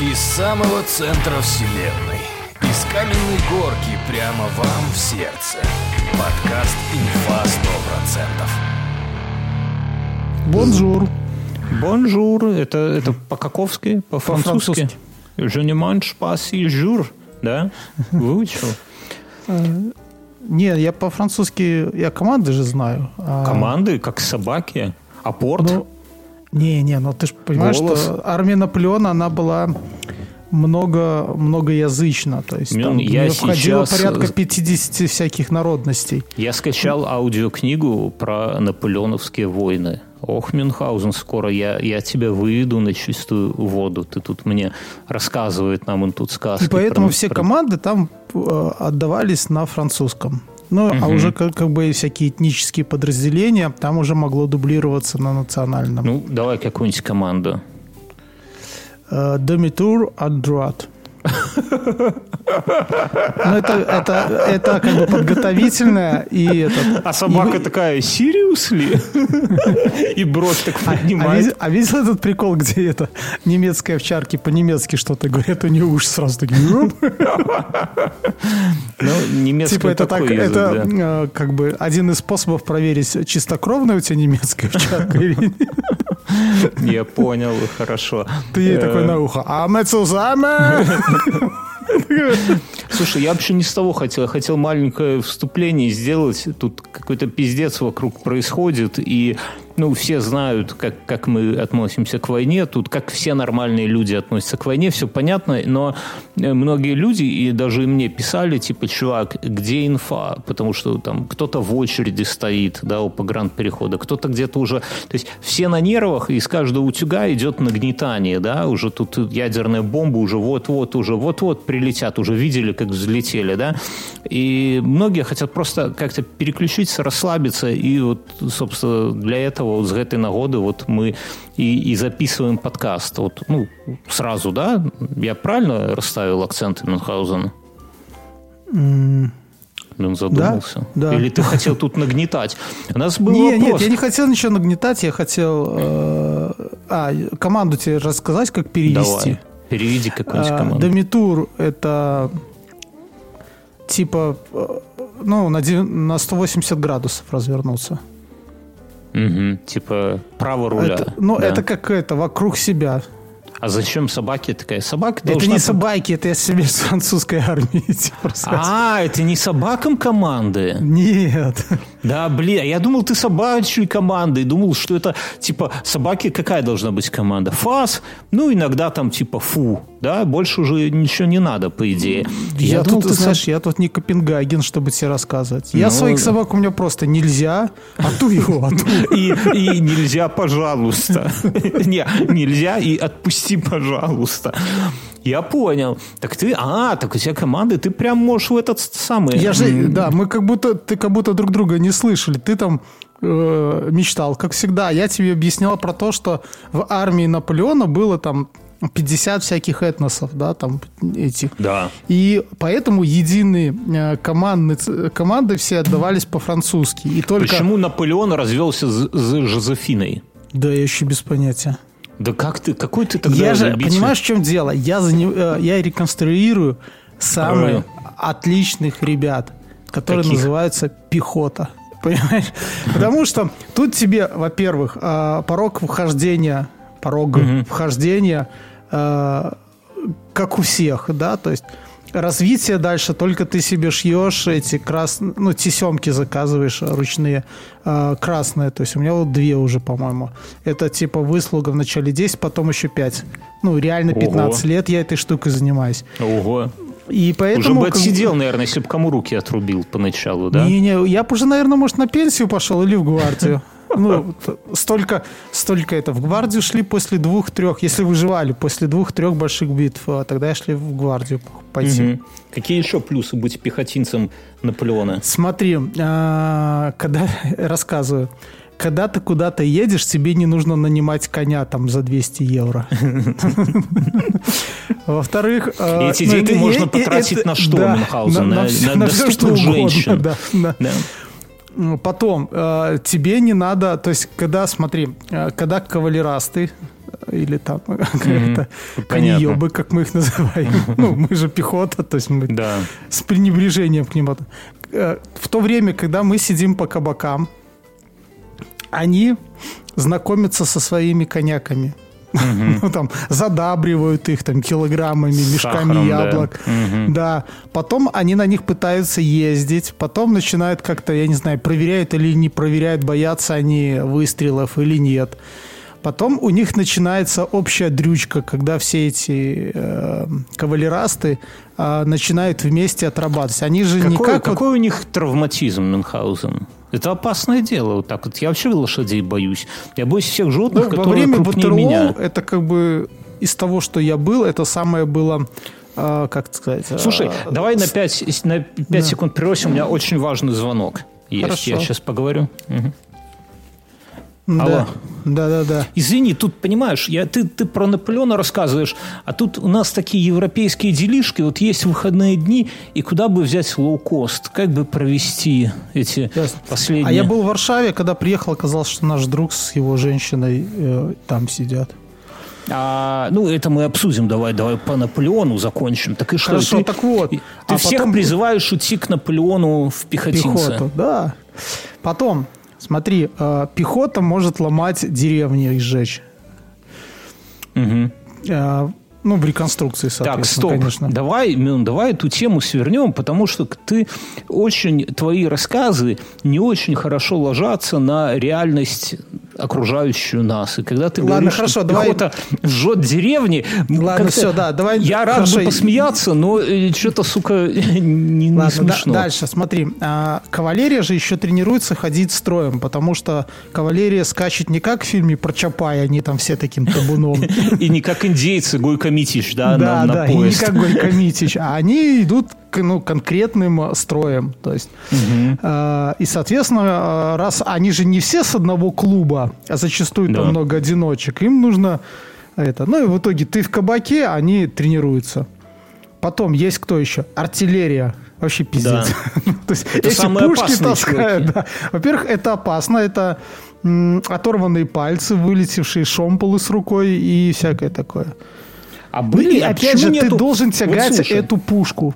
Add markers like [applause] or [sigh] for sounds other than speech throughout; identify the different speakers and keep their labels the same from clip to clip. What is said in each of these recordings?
Speaker 1: Из самого центра вселенной. Из каменной горки прямо вам в сердце. Подкаст «Инфа 100%».
Speaker 2: Bonjour.
Speaker 3: Bonjour. Это, это по-каковски? По-французски? Je ne mange pas six jours. Да? Выучил?
Speaker 2: Не, я по-французски, я команды же знаю. а-
Speaker 3: Команды, как собаки? Апорт?
Speaker 2: Ну, не, не, ну ты же понимаешь,
Speaker 3: Голос.
Speaker 2: что армия Наполеона, она была много, многоязычна. То есть там в
Speaker 3: я
Speaker 2: неё входило
Speaker 3: сейчас-
Speaker 2: порядка 50 всяких народностей.
Speaker 3: Я скачал аудиокнигу про наполеоновские войны. Ох, Мюнхгаузен, скоро я, я тебя выведу на чистую воду. Ты тут мне рассказывает нам он тут сказки.
Speaker 2: И поэтому
Speaker 3: про-
Speaker 2: все команды там э, отдавались на французском. Ну, а
Speaker 3: Мгм.
Speaker 2: уже как, как бы всякие этнические подразделения, там уже могло дублироваться на национальном.
Speaker 3: Ну, давай какую-нибудь команду.
Speaker 2: Э, Demi-tour à droite. Ну, это, это, это как бы подготовительное и этот...
Speaker 3: А собака
Speaker 2: и-
Speaker 3: такая, Сириус ли? И бровь так
Speaker 2: А,
Speaker 3: поднимает.
Speaker 2: видел, а видел этот прикол, где это немецкие овчарки по-немецки что-то говорят, у нее уши сразу такие...
Speaker 3: Ну, немецкий
Speaker 2: Типа это так,
Speaker 3: язык,
Speaker 2: это
Speaker 3: да.
Speaker 2: э, как бы один из способов проверить, чистокровная у тебя немецкая овчарка или нет. [laughs]
Speaker 3: Я понял, хорошо.
Speaker 2: Ты ей
Speaker 3: Э,
Speaker 2: такой на ухо, а мы цузаме!» [laughs]
Speaker 3: Слушай, я вообще не с того хотел. Я хотел маленькое вступление сделать. Тут какой-то пиздец вокруг происходит. И, ну, все знают, как, как мы относимся к войне. Тут как все нормальные люди относятся к войне, все понятно. Но э, многие люди, и даже мне писали, типа, чувак, где инфа? Потому что там кто-то в очереди стоит, да, у погранперехода, кто-то где-то уже... То есть все на нервах, и из каждого утюга идет нагнетание, да, уже тут ядерная бомба уже вот-вот, уже вот-вот прилетят, уже видели, как взлетели, да, и многие хотят просто как-то переключиться, расслабиться, и вот, собственно, для этого вот с этой нагоды вот мы и, и записываем подкаст. Вот, ну, сразу, да? Я правильно расставил акценты Мюнхгаузена? Он задумался.
Speaker 2: да.
Speaker 3: Или ты хотел тут нагнетать? У нас был
Speaker 2: Не,
Speaker 3: вопрос.
Speaker 2: нет, я не хотел ничего нагнетать, я хотел... э, А, команду тебе рассказать, как перевести.
Speaker 3: Давай, переведи какую-нибудь
Speaker 2: А,
Speaker 3: команду.
Speaker 2: Домитур – это типа, э, ну, на 180 градусов развернуться.
Speaker 3: Мгм, Типа право руля.
Speaker 2: Это, ну,
Speaker 3: да.
Speaker 2: это как это, вокруг себя.
Speaker 3: А зачем собаке такая? Собака
Speaker 2: Это
Speaker 3: должна...
Speaker 2: не собаки, это я себе из французской армии. [laughs]
Speaker 3: А, это не собакам команды?
Speaker 2: Нет.
Speaker 3: Да, блин, я думал, ты собачьей командой. Думал, что это, типа, собаки какая должна быть команда? Фас, ну, иногда там, типа, фу, да? Больше уже ничего не надо, по идее.
Speaker 2: Я,
Speaker 3: думал,
Speaker 2: тут,
Speaker 3: ты
Speaker 2: знаешь, я тут не Копенгаген, чтобы тебе рассказывать. Я
Speaker 3: Ну,
Speaker 2: своих
Speaker 3: да.
Speaker 2: собак у меня просто нельзя, а ту его, а ту. [laughs]
Speaker 3: И, и нельзя, пожалуйста. [laughs] Не, нельзя и отпусти, пожалуйста. Я понял. Так ты, а, так у тебя команды, ты прям можешь в этот самый...
Speaker 2: Я же, да, мы как будто, ты как будто друг друга не слышали. Ты там э, мечтал, как всегда. Я тебе объяснял про то, что в армии Наполеона было там 50 всяких этносов, да, там этих.
Speaker 3: Да.
Speaker 2: И поэтому единые э, командные, ц- команды все отдавались по-французски. И только...
Speaker 3: Почему Наполеон развелся с, с Жозефиной?
Speaker 2: Да, я еще без понятия.
Speaker 3: Да как ты, какой ты тогда
Speaker 2: Я же,
Speaker 3: любитель?
Speaker 2: понимаешь, в чем дело? Я, заним- э, я реконструирую самых отличных ребят, которые
Speaker 3: Каких?
Speaker 2: называются пехота. [laughs] Понимаешь? Потому что тут тебе, во-первых, э, порог вхождения, порог вхождения, э, как у всех, да, то есть развитие дальше только ты себе шьешь эти красные, ну, тесемки заказываешь ручные, э, красные, то есть у меня вот две уже, по-моему. Это типа выслуга в начале 10, потом еще 5. Ну, реально 15
Speaker 3: Ого.
Speaker 2: лет я этой штукой занимаюсь.
Speaker 3: Ого.
Speaker 2: И
Speaker 3: Уже
Speaker 2: поэтому... как бы-
Speaker 3: отсидел, наверное, если бы кому руки отрубил поначалу, да?
Speaker 2: Не-не, я бы уже, наверное, может, на пенсию пошел или в гвардию. Ну, столько, столько это. В гвардию шли после двух-трех, если выживали, после двух-трех больших битв, а тогда шли в гвардию пойти.
Speaker 3: Мгм. Какие еще плюсы быть пехотинцем Наполеона?
Speaker 2: Смотри, а, когда [laughs] рассказываю, когда ты куда-то едешь, тебе не нужно нанимать коня там за 200 евро. [laughs] Во-вторых... а,
Speaker 3: эти
Speaker 2: ну,
Speaker 3: деньги можно потратить на что, Мюнхгаузен?
Speaker 2: на- всё, что угодно, Потом, э, тебе не надо, то есть, когда, смотри, э, когда кавалерасты, или там [laughs] как-то коньебы, как мы их называем. Ну, мы же пехота, то есть мы
Speaker 3: Да.
Speaker 2: с пренебрежением к ним. Э, В то время, когда мы сидим по кабакам, они знакомятся со своими коняками. [laughs] Ну, там, задабривают их там килограммами, мешками яблок. Да. Потом они на них пытаются ездить. Потом начинают как-то, я не знаю, проверяют или не проверяют, боятся они выстрелов или нет. Потом у них начинается общая дрючка, когда все эти э, кавалерасты э, начинают вместе отрабатывать. Они же
Speaker 3: Какой,
Speaker 2: никак... вот-
Speaker 3: какой у них травматизм Мюнхгаузен? Это опасное дело. Вот так вот. Я вообще лошадей боюсь. Я боюсь всех животных,
Speaker 2: Ну, во
Speaker 3: которые
Speaker 2: время
Speaker 3: крупнее меня.
Speaker 2: это как бы из того, что я был, это самое было, э, как сказать... э,
Speaker 3: Слушай, давай на 5, на 5
Speaker 2: Да.
Speaker 3: секунд прервемся. У меня очень важный звонок есть.
Speaker 2: Хорошо.
Speaker 3: Я сейчас поговорю. Мгм.
Speaker 2: Да,
Speaker 3: алло.
Speaker 2: да, да, да.
Speaker 3: Извини, тут, понимаешь, я, ты, ты про Наполеона рассказываешь, а тут у нас такие европейские делишки, вот есть выходные дни, и куда бы взять лоукост? Как бы провести эти
Speaker 2: Ясно.
Speaker 3: последние...
Speaker 2: А я был в Варшаве, когда приехал, оказалось, что наш друг с его женщиной э, там сидят.
Speaker 3: А, ну, это мы обсудим, давай, давай по Наполеону закончим. Так и что?
Speaker 2: Хорошо,
Speaker 3: ты,
Speaker 2: так вот.
Speaker 3: Ты
Speaker 2: А
Speaker 3: всех
Speaker 2: потом-
Speaker 3: призываешь идти к Наполеону в пехотинце.
Speaker 2: Пехоту, да. Потом, смотри, э, пехота может ломать деревни и сжечь.
Speaker 3: Мгм.
Speaker 2: Э, ну, в реконструкции,
Speaker 3: Так,
Speaker 2: соответственно,
Speaker 3: стоп.
Speaker 2: конечно.
Speaker 3: Давай, Мюн, давай эту тему свернем, потому что ты очень, твои рассказы не очень хорошо ложатся на реальность окружающую нас. И когда ты
Speaker 2: Ладно,
Speaker 3: говоришь,
Speaker 2: хорошо,
Speaker 3: что
Speaker 2: давай-
Speaker 3: жжет деревни,
Speaker 2: Ладно, всё, да, давай-
Speaker 3: Я рад
Speaker 2: хорошо,
Speaker 3: бы посмеяться, но что-то, сука, [laughs] не, не
Speaker 2: Ладно, да-
Speaker 3: смешно.
Speaker 2: дальше, смотри. А, кавалерия же еще тренируется ходить строем, потому что кавалерия скачет не как в фильме про Чапая, они там все таким табуном. [laughs]
Speaker 3: И не как индейцы Гойко Митич, да,
Speaker 2: Да,
Speaker 3: на, на
Speaker 2: да, и не
Speaker 3: поезд.
Speaker 2: как Гойко Митич, а они идут ну, конкретным э, строем. То есть, э, и, соответственно, э, раз они же не все с одного клуба, а зачастую там
Speaker 3: Да.
Speaker 2: много одиночек, им нужно это. Ну и в итоге ты в кабаке, они тренируются. Потом есть кто еще? Артиллерия. Вообще пиздец. [laughs] То есть
Speaker 3: Это
Speaker 2: эти
Speaker 3: самые
Speaker 2: пушки таскают. да. Во-первых, это опасно. Это м, оторванные пальцы, вылетевшие шомполы с рукой и всякое такое.
Speaker 3: А
Speaker 2: Ну
Speaker 3: были,
Speaker 2: и
Speaker 3: а
Speaker 2: опять же, ты
Speaker 3: нету-
Speaker 2: должен
Speaker 3: Вот
Speaker 2: тягать
Speaker 3: слушай,
Speaker 2: эту пушку.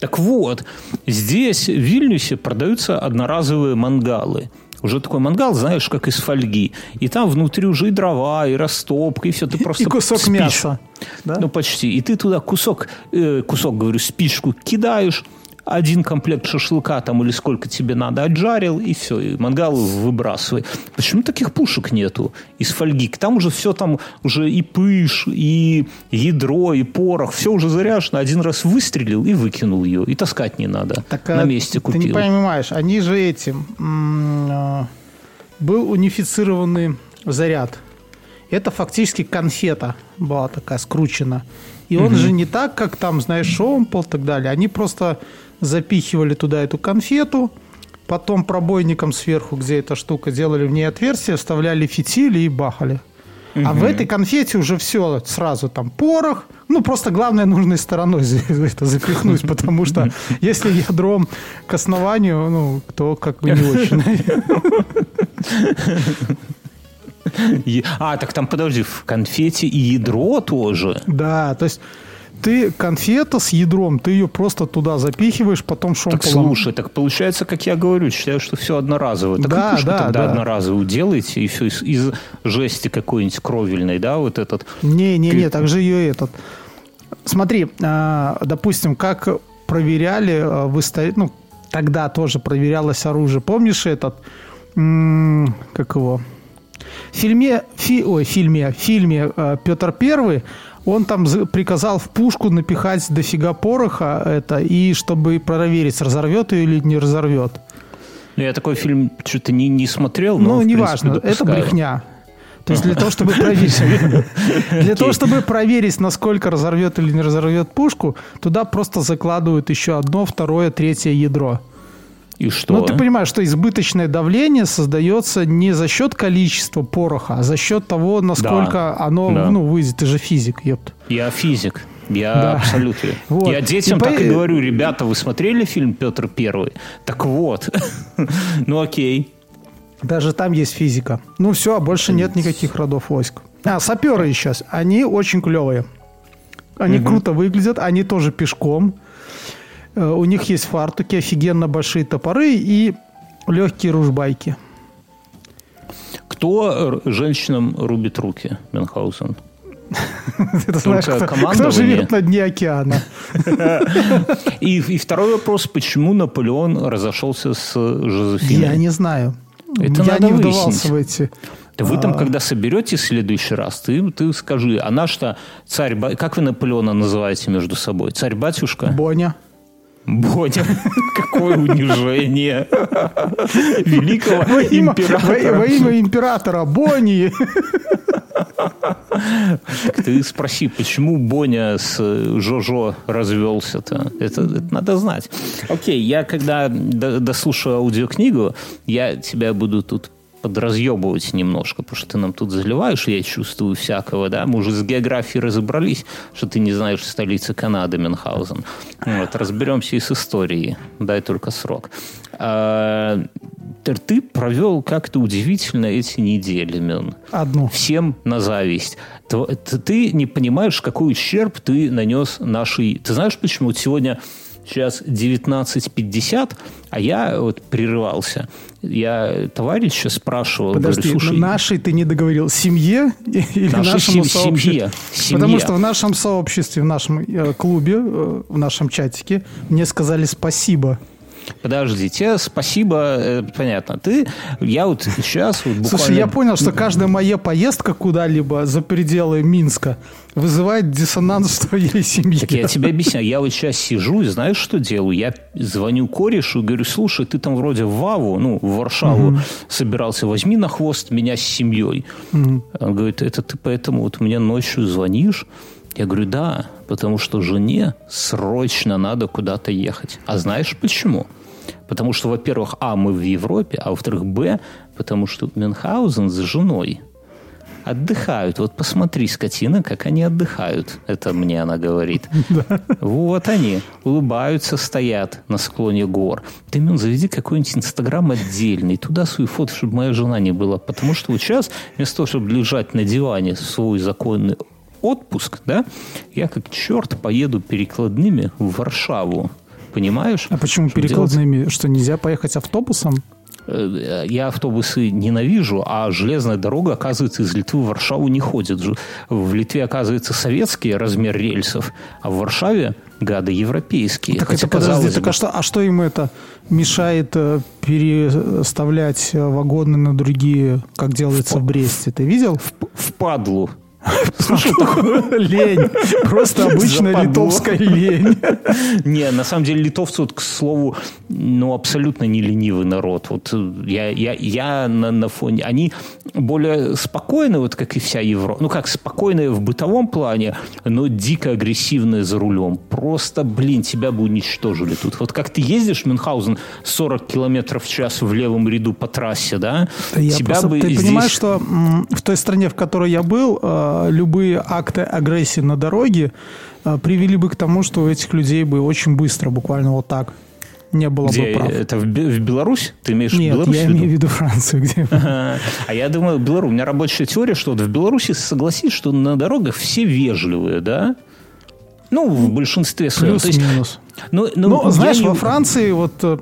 Speaker 3: Так вот, здесь, в Вильнюсе, продаются одноразовые мангалы. Уже такой мангал, знаешь, как из фольги. И там внутри уже и дрова, и растопка, и все. Ты просто
Speaker 2: и кусок
Speaker 3: спичку-
Speaker 2: мяса. Да?
Speaker 3: Ну, почти. И ты туда кусок, э, кусок, говорю, спичку кидаешь, один комплект шашлыка там или сколько тебе надо отжарил, и все, и мангал выбрасывай. Почему таких пушек нету из фольги? Там уже все там, уже и пыш, и ядро, и порох, все уже заряжено. Один раз выстрелил и выкинул ее, и таскать не надо.
Speaker 2: Так,
Speaker 3: На
Speaker 2: а,
Speaker 3: месте
Speaker 2: Ты не
Speaker 3: купил.
Speaker 2: понимаешь, они же этим... а, был унифицированный заряд. Это фактически конфета была такая скручена. И он же не так, как там, знаешь, шомпол и так далее. Они просто запихивали туда эту конфету, потом пробойником сверху, где эта штука, делали в ней отверстие, вставляли фитили и бахали. А в этой конфете уже все сразу там порох. Ну, просто главное нужной стороной это запихнуть, [laughs] потому что если ядром к основанию, ну, то как бы не очень. [laughs] [laughs]
Speaker 3: А, так там, подожди, в конфете и ядро тоже.
Speaker 2: Да, то есть ты конфета с ядром, ты ее просто туда запихиваешь, потом
Speaker 3: Так
Speaker 2: шомполом.
Speaker 3: слушай, так получается, как я говорю, считаю, что все одноразовое. Так
Speaker 2: Да,
Speaker 3: и пушку
Speaker 2: да,
Speaker 3: тогда
Speaker 2: да.
Speaker 3: одноразовую делаете, и все из, из жести какой-нибудь кровельной, да, вот этот.
Speaker 2: Не-не-не, так же ее этот. Смотри, а, допустим, как проверяли а, в истории, ну, тогда тоже проверялось оружие. Помнишь этот, как его, в фильме, фи- ой, фильме, фильме э, Петр Первый, он там за- приказал в пушку напихать дофига пороха, это, и чтобы проверить, разорвет ее или не разорвет.
Speaker 3: Ну, я такой фильм что-то не, не смотрел, но,
Speaker 2: Ну, неважно, это брехня. То есть для того, чтобы [laughs] проверить, для того, чтобы проверить, насколько разорвет или не разорвет пушку, туда просто закладывают еще одно, второе, третье ядро.
Speaker 3: И что?
Speaker 2: Ну, ты понимаешь, что избыточное давление создается не за счет количества пороха, а за счет того, насколько оно,
Speaker 3: Да.
Speaker 2: ну, выйдет. Ты же физик, ёпт.
Speaker 3: Я физик. Я
Speaker 2: Да.
Speaker 3: абсолютно. [laughs]
Speaker 2: Вот.
Speaker 3: Я детям
Speaker 2: И по-
Speaker 3: так и говорю, ребята, вы смотрели фильм Петр Первый? Так вот. [laughs] ну окей.
Speaker 2: Даже там есть физика. Ну, все, а больше нет никаких родов войск. А, саперы сейчас. Они очень клевые. Они угу. круто выглядят, они тоже пешком. Э, у них есть фартуки, офигенно большие топоры и легкие ружбайки.
Speaker 3: Кто женщинам рубит руки, Мюнхгаузен? [laughs]
Speaker 2: Это знаешь, кто, кто живет на дне океана? [laughs]
Speaker 3: И, и второй вопрос, почему Наполеон разошелся с Жозефиной?
Speaker 2: Я не знаю.
Speaker 3: Это
Speaker 2: Я
Speaker 3: надо
Speaker 2: не
Speaker 3: выяснить.
Speaker 2: вдавался в эти...
Speaker 3: Вы там,
Speaker 2: А.
Speaker 3: когда соберете в следующий раз, ты, ты скажи, а наш-то царь... Как вы Наполеона называете между собой? Царь-батюшка?
Speaker 2: Боня.
Speaker 3: Боня. [laughs] Какое унижение. [laughs] Великого
Speaker 2: Во имя, во-
Speaker 3: императора.
Speaker 2: во имя императора Бони.
Speaker 3: Так ты спроси, почему Боня с э, Жожо развелся-то? Это, это надо знать. Окей, я когда до- дослушаю аудиокнигу, я тебя буду тут подразъебывать немножко, потому что ты нам тут заливаешь, я чувствую всякого, да, мы уже с географией разобрались, что ты не знаешь столицы Канады, Мюнхгаузен. Вот, разберемся и с историей, дай только срок. А, ты провел как-то удивительно эти недели, Мюн
Speaker 2: Одну.
Speaker 3: всем на зависть. Ты не понимаешь, какой ущерб ты нанес нашей... Ты знаешь, почему сегодня сейчас 19.50, а я вот прерывался. Я товарища спрашивал,
Speaker 2: Подожди,
Speaker 3: говорю, слушай,
Speaker 2: нашей ты не договорил. Семье или
Speaker 3: Нашей
Speaker 2: нашему
Speaker 3: сем-
Speaker 2: сообществу?
Speaker 3: семье. Семье.
Speaker 2: Потому что в нашем сообществе, в нашем э, клубе, э, в нашем чатике мне сказали спасибо.
Speaker 3: Подожди, тебе спасибо, э, понятно. Ты, я вот сейчас вот буквально...
Speaker 2: Слушай, я понял, что каждая моя поездка куда-либо за пределы Минска вызывает диссонанс в твоей семье.
Speaker 3: Так я тебе объясняю. Я вот сейчас сижу и знаешь, что делаю? Я звоню корешу и говорю, слушай, ты там вроде в Ваву, ну, в Варшаву собирался, возьми на хвост меня с семьей. Он говорит, это ты поэтому вот мне ночью звонишь? Я говорю, да, потому что жене срочно надо куда-то ехать. А знаешь почему? Потому что, во-первых, а, мы в Европе, а во-вторых, б, потому что Мюнхгаузен с женой отдыхают. Вот посмотри, скотина, как они отдыхают. Это мне она говорит. [laughs] Вот они, улыбаются, стоят на склоне гор. Ты, Мюн, заведи какой-нибудь инстаграм отдельный, туда свою фото, чтобы моя жена не была. Потому что вот сейчас, вместо того, чтобы лежать на диване в свой законный отпуск, да, я как черт поеду перекладными в Варшаву. Понимаешь?
Speaker 2: А почему
Speaker 3: делать-
Speaker 2: перекладными? Что, нельзя поехать автобусом?
Speaker 3: Э, Я автобусы ненавижу, а железная дорога, оказывается, из Литвы в Варшаву не ходит. В Литве, оказывается, советский размер рельсов, а в Варшаве гады европейские.
Speaker 2: Так
Speaker 3: Хотя,
Speaker 2: это подожди, так а что, а что им это мешает э, переставлять э, вагоны на другие, как делается в Бресте? Ты видел? [laughs]
Speaker 3: впадлу. [laughs]
Speaker 2: Лень. Просто обычная литовская лень. [laughs]
Speaker 3: Не, на самом деле литовцы, вот, к слову, ну, абсолютно не ленивый народ. Вот э, я, я, я на, на фоне... Они более спокойны, вот как и вся Европа. Ну, как спокойные в бытовом плане, но дико агрессивные за рулем. Просто, блин, тебя бы уничтожили тут. Вот как ты ездишь, Мюнхгаузен, 40 километров в час в левом ряду по трассе, да?
Speaker 2: Я
Speaker 3: тебя
Speaker 2: просто-
Speaker 3: бы
Speaker 2: ты
Speaker 3: здесь...
Speaker 2: понимаешь, что в той стране, в которой я был, э, любые акты агрессии на дороге э, привели бы к тому, что у этих людей бы очень быстро, буквально вот так, не было
Speaker 3: Где?
Speaker 2: бы прав.
Speaker 3: Это в, Бе- в Беларусь? Ты имеешь
Speaker 2: Нет,
Speaker 3: Беларусь
Speaker 2: я
Speaker 3: в виду?
Speaker 2: имею в виду Францию, где...
Speaker 3: А а я думаю, Беларусь. У меня рабочая теория, что вот в Беларуси согласись, что на дорогах все вежливые, да? Ну, в большинстве своем.
Speaker 2: Плюс-минус.
Speaker 3: ну, ну,
Speaker 2: Ну, знаешь,
Speaker 3: не-
Speaker 2: во Франции вот э,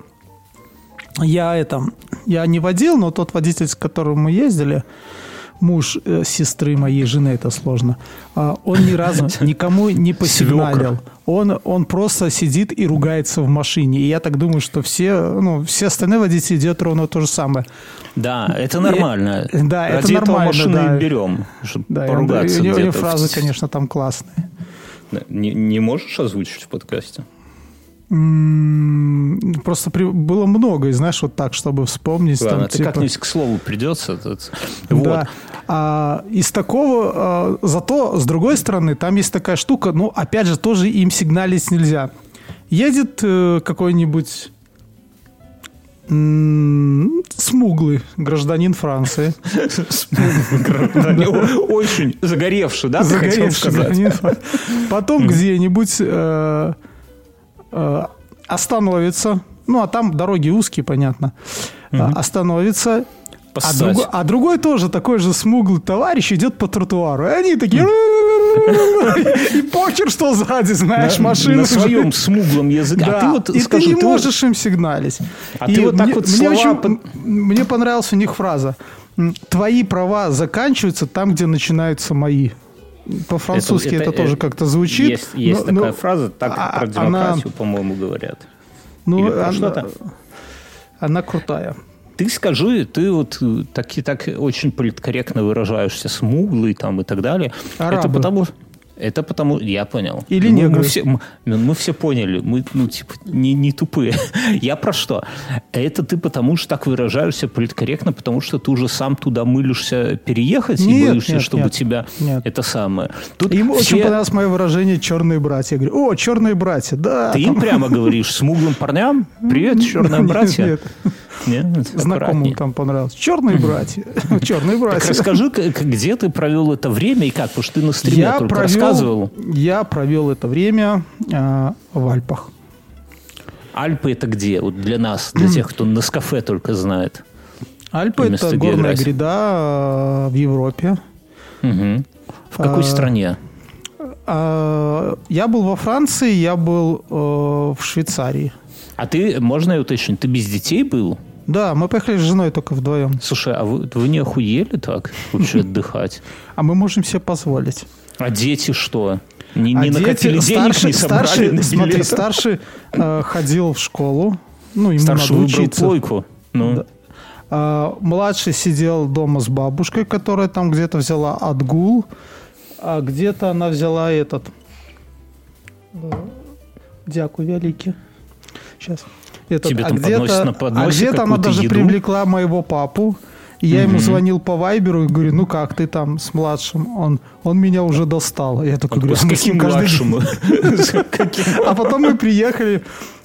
Speaker 2: я это, я не водил, но тот водитель, с которым мы ездили, муж э, сестры моей жены, это сложно, а, он ни разу [laughs] никому не посигналил. Он, он просто сидит и ругается в машине. И я так думаю, что все, ну, все остальные водители делают ровно то же самое.
Speaker 3: Да, это нормально.
Speaker 2: И- да, это
Speaker 3: Ради этого
Speaker 2: нормально,
Speaker 3: машину
Speaker 2: да.
Speaker 3: и берем, чтобы
Speaker 2: Да,
Speaker 3: поругаться
Speaker 2: и у него- у него
Speaker 3: где-то.
Speaker 2: фразы, конечно, там классные.
Speaker 3: Не, не можешь озвучить в подкасте?
Speaker 2: Просто при- было много, и знаешь, вот так, чтобы вспомнить.
Speaker 3: Ладно,
Speaker 2: там,
Speaker 3: ты
Speaker 2: типа-
Speaker 3: как-нибудь к слову придется. тут. Вот.
Speaker 2: Да. А, из такого, а, зато с другой стороны, там есть такая штука, ну, опять же, тоже им сигналить нельзя. Едет э, какой-нибудь смуглый гражданин Франции.
Speaker 3: Очень загоревший, да,
Speaker 2: Загоревший гражданин. Потом где-нибудь э, остановится. Ну, а там дороги узкие, понятно. а, остановится, а, друго- а другой тоже такой же смуглый товарищ идет по тротуару. И они такие... [laughs] И похер, что сзади, знаешь,
Speaker 3: на,
Speaker 2: машина.
Speaker 3: на своем смуглом языке.
Speaker 2: Да,
Speaker 3: А ты вот
Speaker 2: и
Speaker 3: скажи,
Speaker 2: ты не можешь им сигналить.
Speaker 3: А ты вот так вот слова
Speaker 2: мне понравилась у них фраза. Твои права заканчиваются там, где начинаются мои. По-французски это,
Speaker 3: это,
Speaker 2: тоже
Speaker 3: э,
Speaker 2: как-то звучит.
Speaker 3: Есть, есть
Speaker 2: но- но-
Speaker 3: такая фраза, так
Speaker 2: а-
Speaker 3: про
Speaker 2: она-
Speaker 3: демократию, по-моему, говорят.
Speaker 2: ну, она,
Speaker 3: что-то.
Speaker 2: она крутая.
Speaker 3: Ты скажи, ты вот э, так и так очень политкорректно выражаешься, смуглый там и так далее. Это
Speaker 2: Арабы.
Speaker 3: потому, это потому, я понял.
Speaker 2: Или
Speaker 3: мы,
Speaker 2: негры.
Speaker 3: Мы все, мы, мы все поняли, мы, ну, типа, не, не тупые. [laughs] я про что? Это ты потому что так выражаешься политкорректно, потому что ты уже сам туда мылишься переехать и
Speaker 2: Нет,
Speaker 3: боишься,
Speaker 2: нет,
Speaker 3: чтобы
Speaker 2: нет.
Speaker 3: тебя
Speaker 2: Нет.
Speaker 3: это самое. Тут
Speaker 2: Ему
Speaker 3: все-
Speaker 2: очень понравилось мое выражение «черные братья». Я говорю, о, черные братья, да.
Speaker 3: Ты им прямо говоришь смуглым парням, привет, [laughs] черные братья.
Speaker 2: нет.
Speaker 3: Нет,
Speaker 2: Знакомым
Speaker 3: аккуратнее.
Speaker 2: там понравилось. Черные братья. [laughs] Черные братья.
Speaker 3: расскажи, где ты провел это время и как? Потому что ты на стриме только рассказывал.
Speaker 2: я провел это время а, в Альпах.
Speaker 3: Альпы это где? Вот для нас, для тех, кто на кафе только знает.
Speaker 2: Альпы это горная гряда а, в Европе.
Speaker 3: В какой
Speaker 2: А,
Speaker 3: стране?
Speaker 2: А, Я был во Франции, я был э, в Швейцарии.
Speaker 3: А ты, можно я уточню, ты без детей был?
Speaker 2: Да, мы поехали с женой только вдвоем.
Speaker 3: Слушай, а вы, вы не охуели так лучше [laughs] отдыхать?
Speaker 2: А мы можем себе позволить.
Speaker 3: А дети что? Не,
Speaker 2: А
Speaker 3: не
Speaker 2: дети-
Speaker 3: накатили денег,
Speaker 2: старший,
Speaker 3: не собрали
Speaker 2: старший,
Speaker 3: на
Speaker 2: смотри, старший э, ходил в школу. Ну, ему
Speaker 3: Старший
Speaker 2: надо
Speaker 3: выбрал плойку. Ну,
Speaker 2: Да. А, младший сидел дома с бабушкой, которая там где-то взяла отгул, а где-то она взяла этот... э, Дякую, великий. Сейчас. Этот,
Speaker 3: Тебе
Speaker 2: а
Speaker 3: там
Speaker 2: где-то,
Speaker 3: подносят на
Speaker 2: а
Speaker 3: подносе
Speaker 2: где-то она даже
Speaker 3: еду?
Speaker 2: привлекла моего папу. И я ему звонил по вайберу и говорю, ну как ты там с младшим? Он, он меня уже достал. Я такой говорю,
Speaker 3: с
Speaker 2: «А с
Speaker 3: каким младшим? [laughs]
Speaker 2: А потом мы приехали,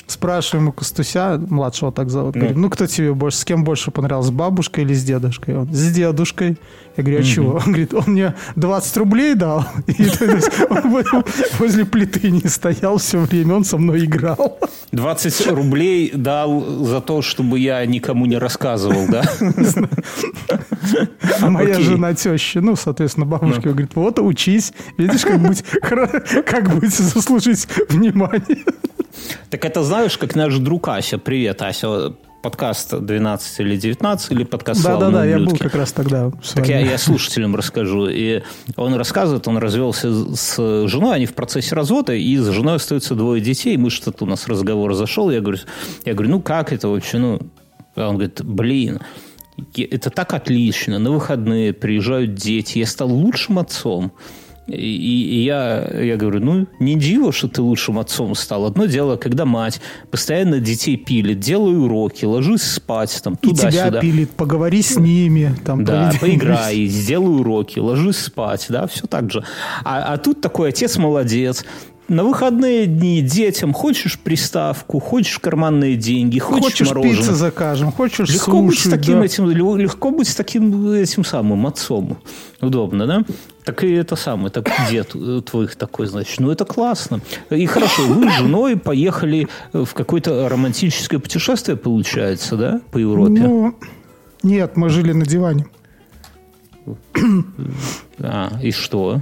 Speaker 2: спрашиваем у Костуся, младшего так зовут,
Speaker 3: Ну.
Speaker 2: говорим, ну кто тебе больше, с кем больше понравился, с бабушкой или с дедушкой? Он, с дедушкой. Я говорю, а чего? Он говорит, он мне 20 рублей дал, и [laughs] он во- возле плиты не стоял все время, он со мной играл.
Speaker 3: 20 рублей дал за то, чтобы я никому не рассказывал, да?
Speaker 2: А моя жена теща, ну, соответственно, бабушка говорит, вот учись, видишь, как быть, как быть заслужить внимание.
Speaker 3: Так это знаешь, как наш друг Ася. Привет, Ася. Подкаст 12 или 19, или подкаст
Speaker 2: Да-да-да,
Speaker 3: «Славные
Speaker 2: я был
Speaker 3: ублюдки».
Speaker 2: как раз тогда
Speaker 3: Так я, я слушателям расскажу. И он рассказывает, он развелся с женой, они в процессе развода, и с женой остаются двое детей. Мы что-то у нас разговор зашел, я говорю, я говорю, ну как это вообще, ну... А он говорит, блин, это так отлично, на выходные приезжают дети, я стал лучшим отцом. И, и я, я говорю, ну, не диво, что ты лучшим отцом стал. Одно дело, когда мать постоянно детей пилит, делай уроки, ложись спать, там,
Speaker 2: И тебя
Speaker 3: туда-сюда.
Speaker 2: пилит, поговори с ними. Там,
Speaker 3: Да, поиграй, сделай уроки, ложись спать, да, все так же. А, а тут такой отец молодец. На выходные дни детям хочешь приставку, хочешь карманные деньги, хочешь,
Speaker 2: Хочешь
Speaker 3: мороженое.
Speaker 2: пиццу закажем, хочешь
Speaker 3: Легко быть
Speaker 2: суши,
Speaker 3: таким
Speaker 2: да.
Speaker 3: этим, легко быть таким этим самым отцом. Удобно, да? Так и это самое, так дед э, твой такой, значит, ну это классно. И хорошо, вы с женой поехали в какое-то романтическое путешествие, получается, да, по Европе?
Speaker 2: Ну, нет, мы жили на диване.
Speaker 3: А, и что?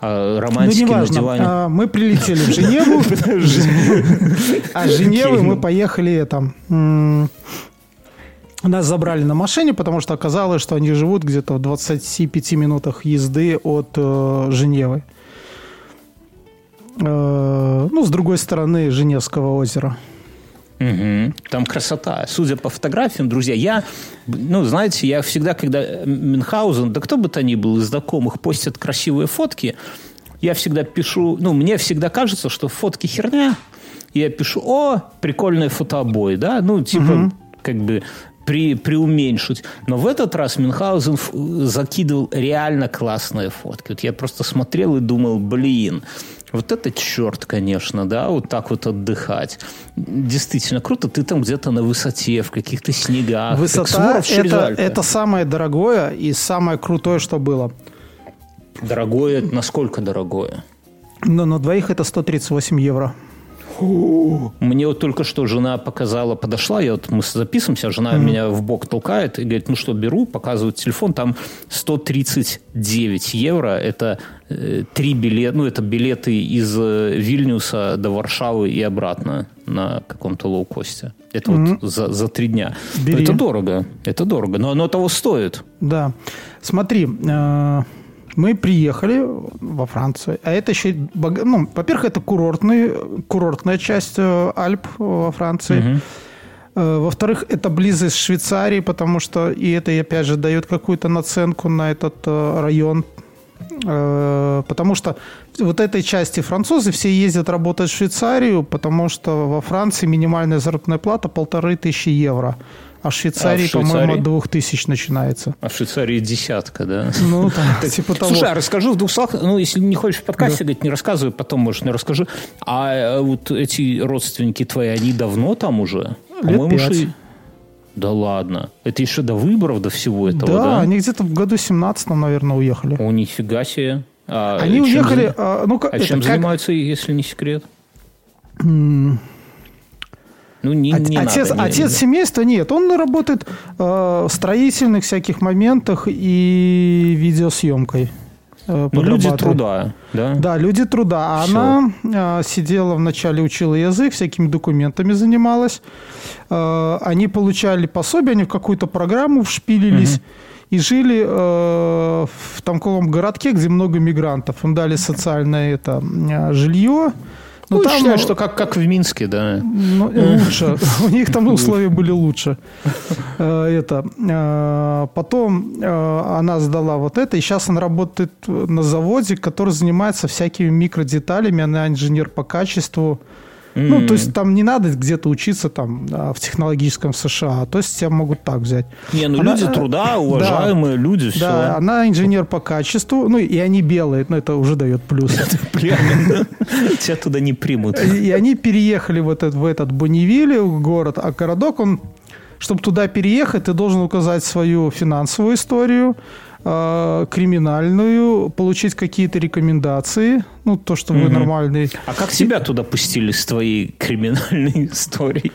Speaker 3: А
Speaker 2: Ну,
Speaker 3: романтики на
Speaker 2: неважно.
Speaker 3: диване?
Speaker 2: А, мы прилетели в Женеву. [laughs] А с Женевы мы поехали там... Нас забрали на машине, потому что оказалось, что они живут где-то в 25 минутах езды от э, Женевы. Э, ну, с другой стороны Женевского озера.
Speaker 3: Мгм. Там красота. Судя по фотографиям, друзья, я, ну, знаете, я всегда, когда Мюнхгаузен, да кто бы то ни был из знакомых, постят красивые фотки, я всегда пишу, ну, мне всегда кажется, что фотки херня, я пишу, о, прикольные фотообои, да, ну, типа, как бы при, преуменьшить. Но в этот раз Мюнхгаузен закидывал реально классные фотки. Вот я просто смотрел и думал, блин, вот это черт, конечно, да, вот так вот отдыхать. Действительно круто. Ты там где-то на высоте, в каких-то снегах.
Speaker 2: Высота это, это самое дорогое и самое крутое, что было.
Speaker 3: Дорогое, насколько дорогое?
Speaker 2: Но на двоих это 138 евро.
Speaker 3: Мне вот только что жена показала, подошла, я вот мы записываемся, жена mm-hmm. меня в бок толкает и говорит, ну что, беру, показывает телефон, там 139 евро, это э, три билета, ну это билеты из э, Вильнюса до Варшавы и обратно на каком-то лоукосте. Это mm-hmm. вот за, за три дня. Бери. Это дорого, это дорого, но оно того стоит.
Speaker 2: Да. Смотри, э- мы приехали во Францию, а это еще, ну, во-первых, это курортный, курортная часть э, Альп во Франции. Угу. Во-вторых, это близость Швейцарии, потому что и это, опять же, дает какую-то наценку на этот э, район. Потому что вот этой части французы все ездят работать в Швейцарию, потому что во Франции минимальная заработная плата полторы тысячи евро. А в Швейцарии, а Швейцарии? по-моему, от двух тысяч начинается.
Speaker 3: А в Швейцарии десятка, да?
Speaker 2: Ну, так, [laughs] типа того.
Speaker 3: Слушай, а расскажу в двух словах, ну, если не хочешь в подкасте говорить, не рассказывай, потом, может, не расскажу. А э, вот эти родственники твои, они давно там уже?
Speaker 2: Лет пять.
Speaker 3: Да ладно. Это еще до выборов, до всего этого, да?
Speaker 2: Да, они где-то в году 17 наверное, уехали.
Speaker 3: О, нифига себе.
Speaker 2: А они уехали...
Speaker 3: А, ну, а чем как... занимаются, если не секрет?
Speaker 2: Ну, не, не отец, надо, не, отец не. семейства нет. Он работает э, в строительных всяких моментах и видеосъемкой.
Speaker 3: Э, ну, люди труда, да?
Speaker 2: Да, люди труда. А она э, сидела вначале, учила язык, всякими документами занималась. Э, они получали пособие, они в какую-то программу вшпилились. Угу и жили э, в танковом городке, где много мигрантов. Им дали социальное это, э, жилье,
Speaker 3: ну, ну там, считаю, что как, как в Минске, да.
Speaker 2: Ну, лучше. [laughs] У них там условия были лучше. Э, это. Э, потом э, она сдала вот это, и сейчас она работает на заводе, который занимается всякими микродеталями. Она инженер по качеству. Mm-hmm. Ну, то есть там не надо где-то учиться там в технологическом США, то есть тебя могут так взять.
Speaker 3: Не, ну она, люди труда, уважаемые да, люди, все.
Speaker 2: Да, она инженер по качеству, ну и они белые, но это уже дает плюс. [laughs]
Speaker 3: Тебя туда не примут.
Speaker 2: И они переехали в этот, в этот Бонневиль, город, а городок, он, чтобы туда переехать, ты должен указать свою финансовую историю, э, криминальную, получить какие-то рекомендации, ну, то, что вы нормальный.
Speaker 3: А как тебя туда пустили с твоей криминальной [laughs] историей?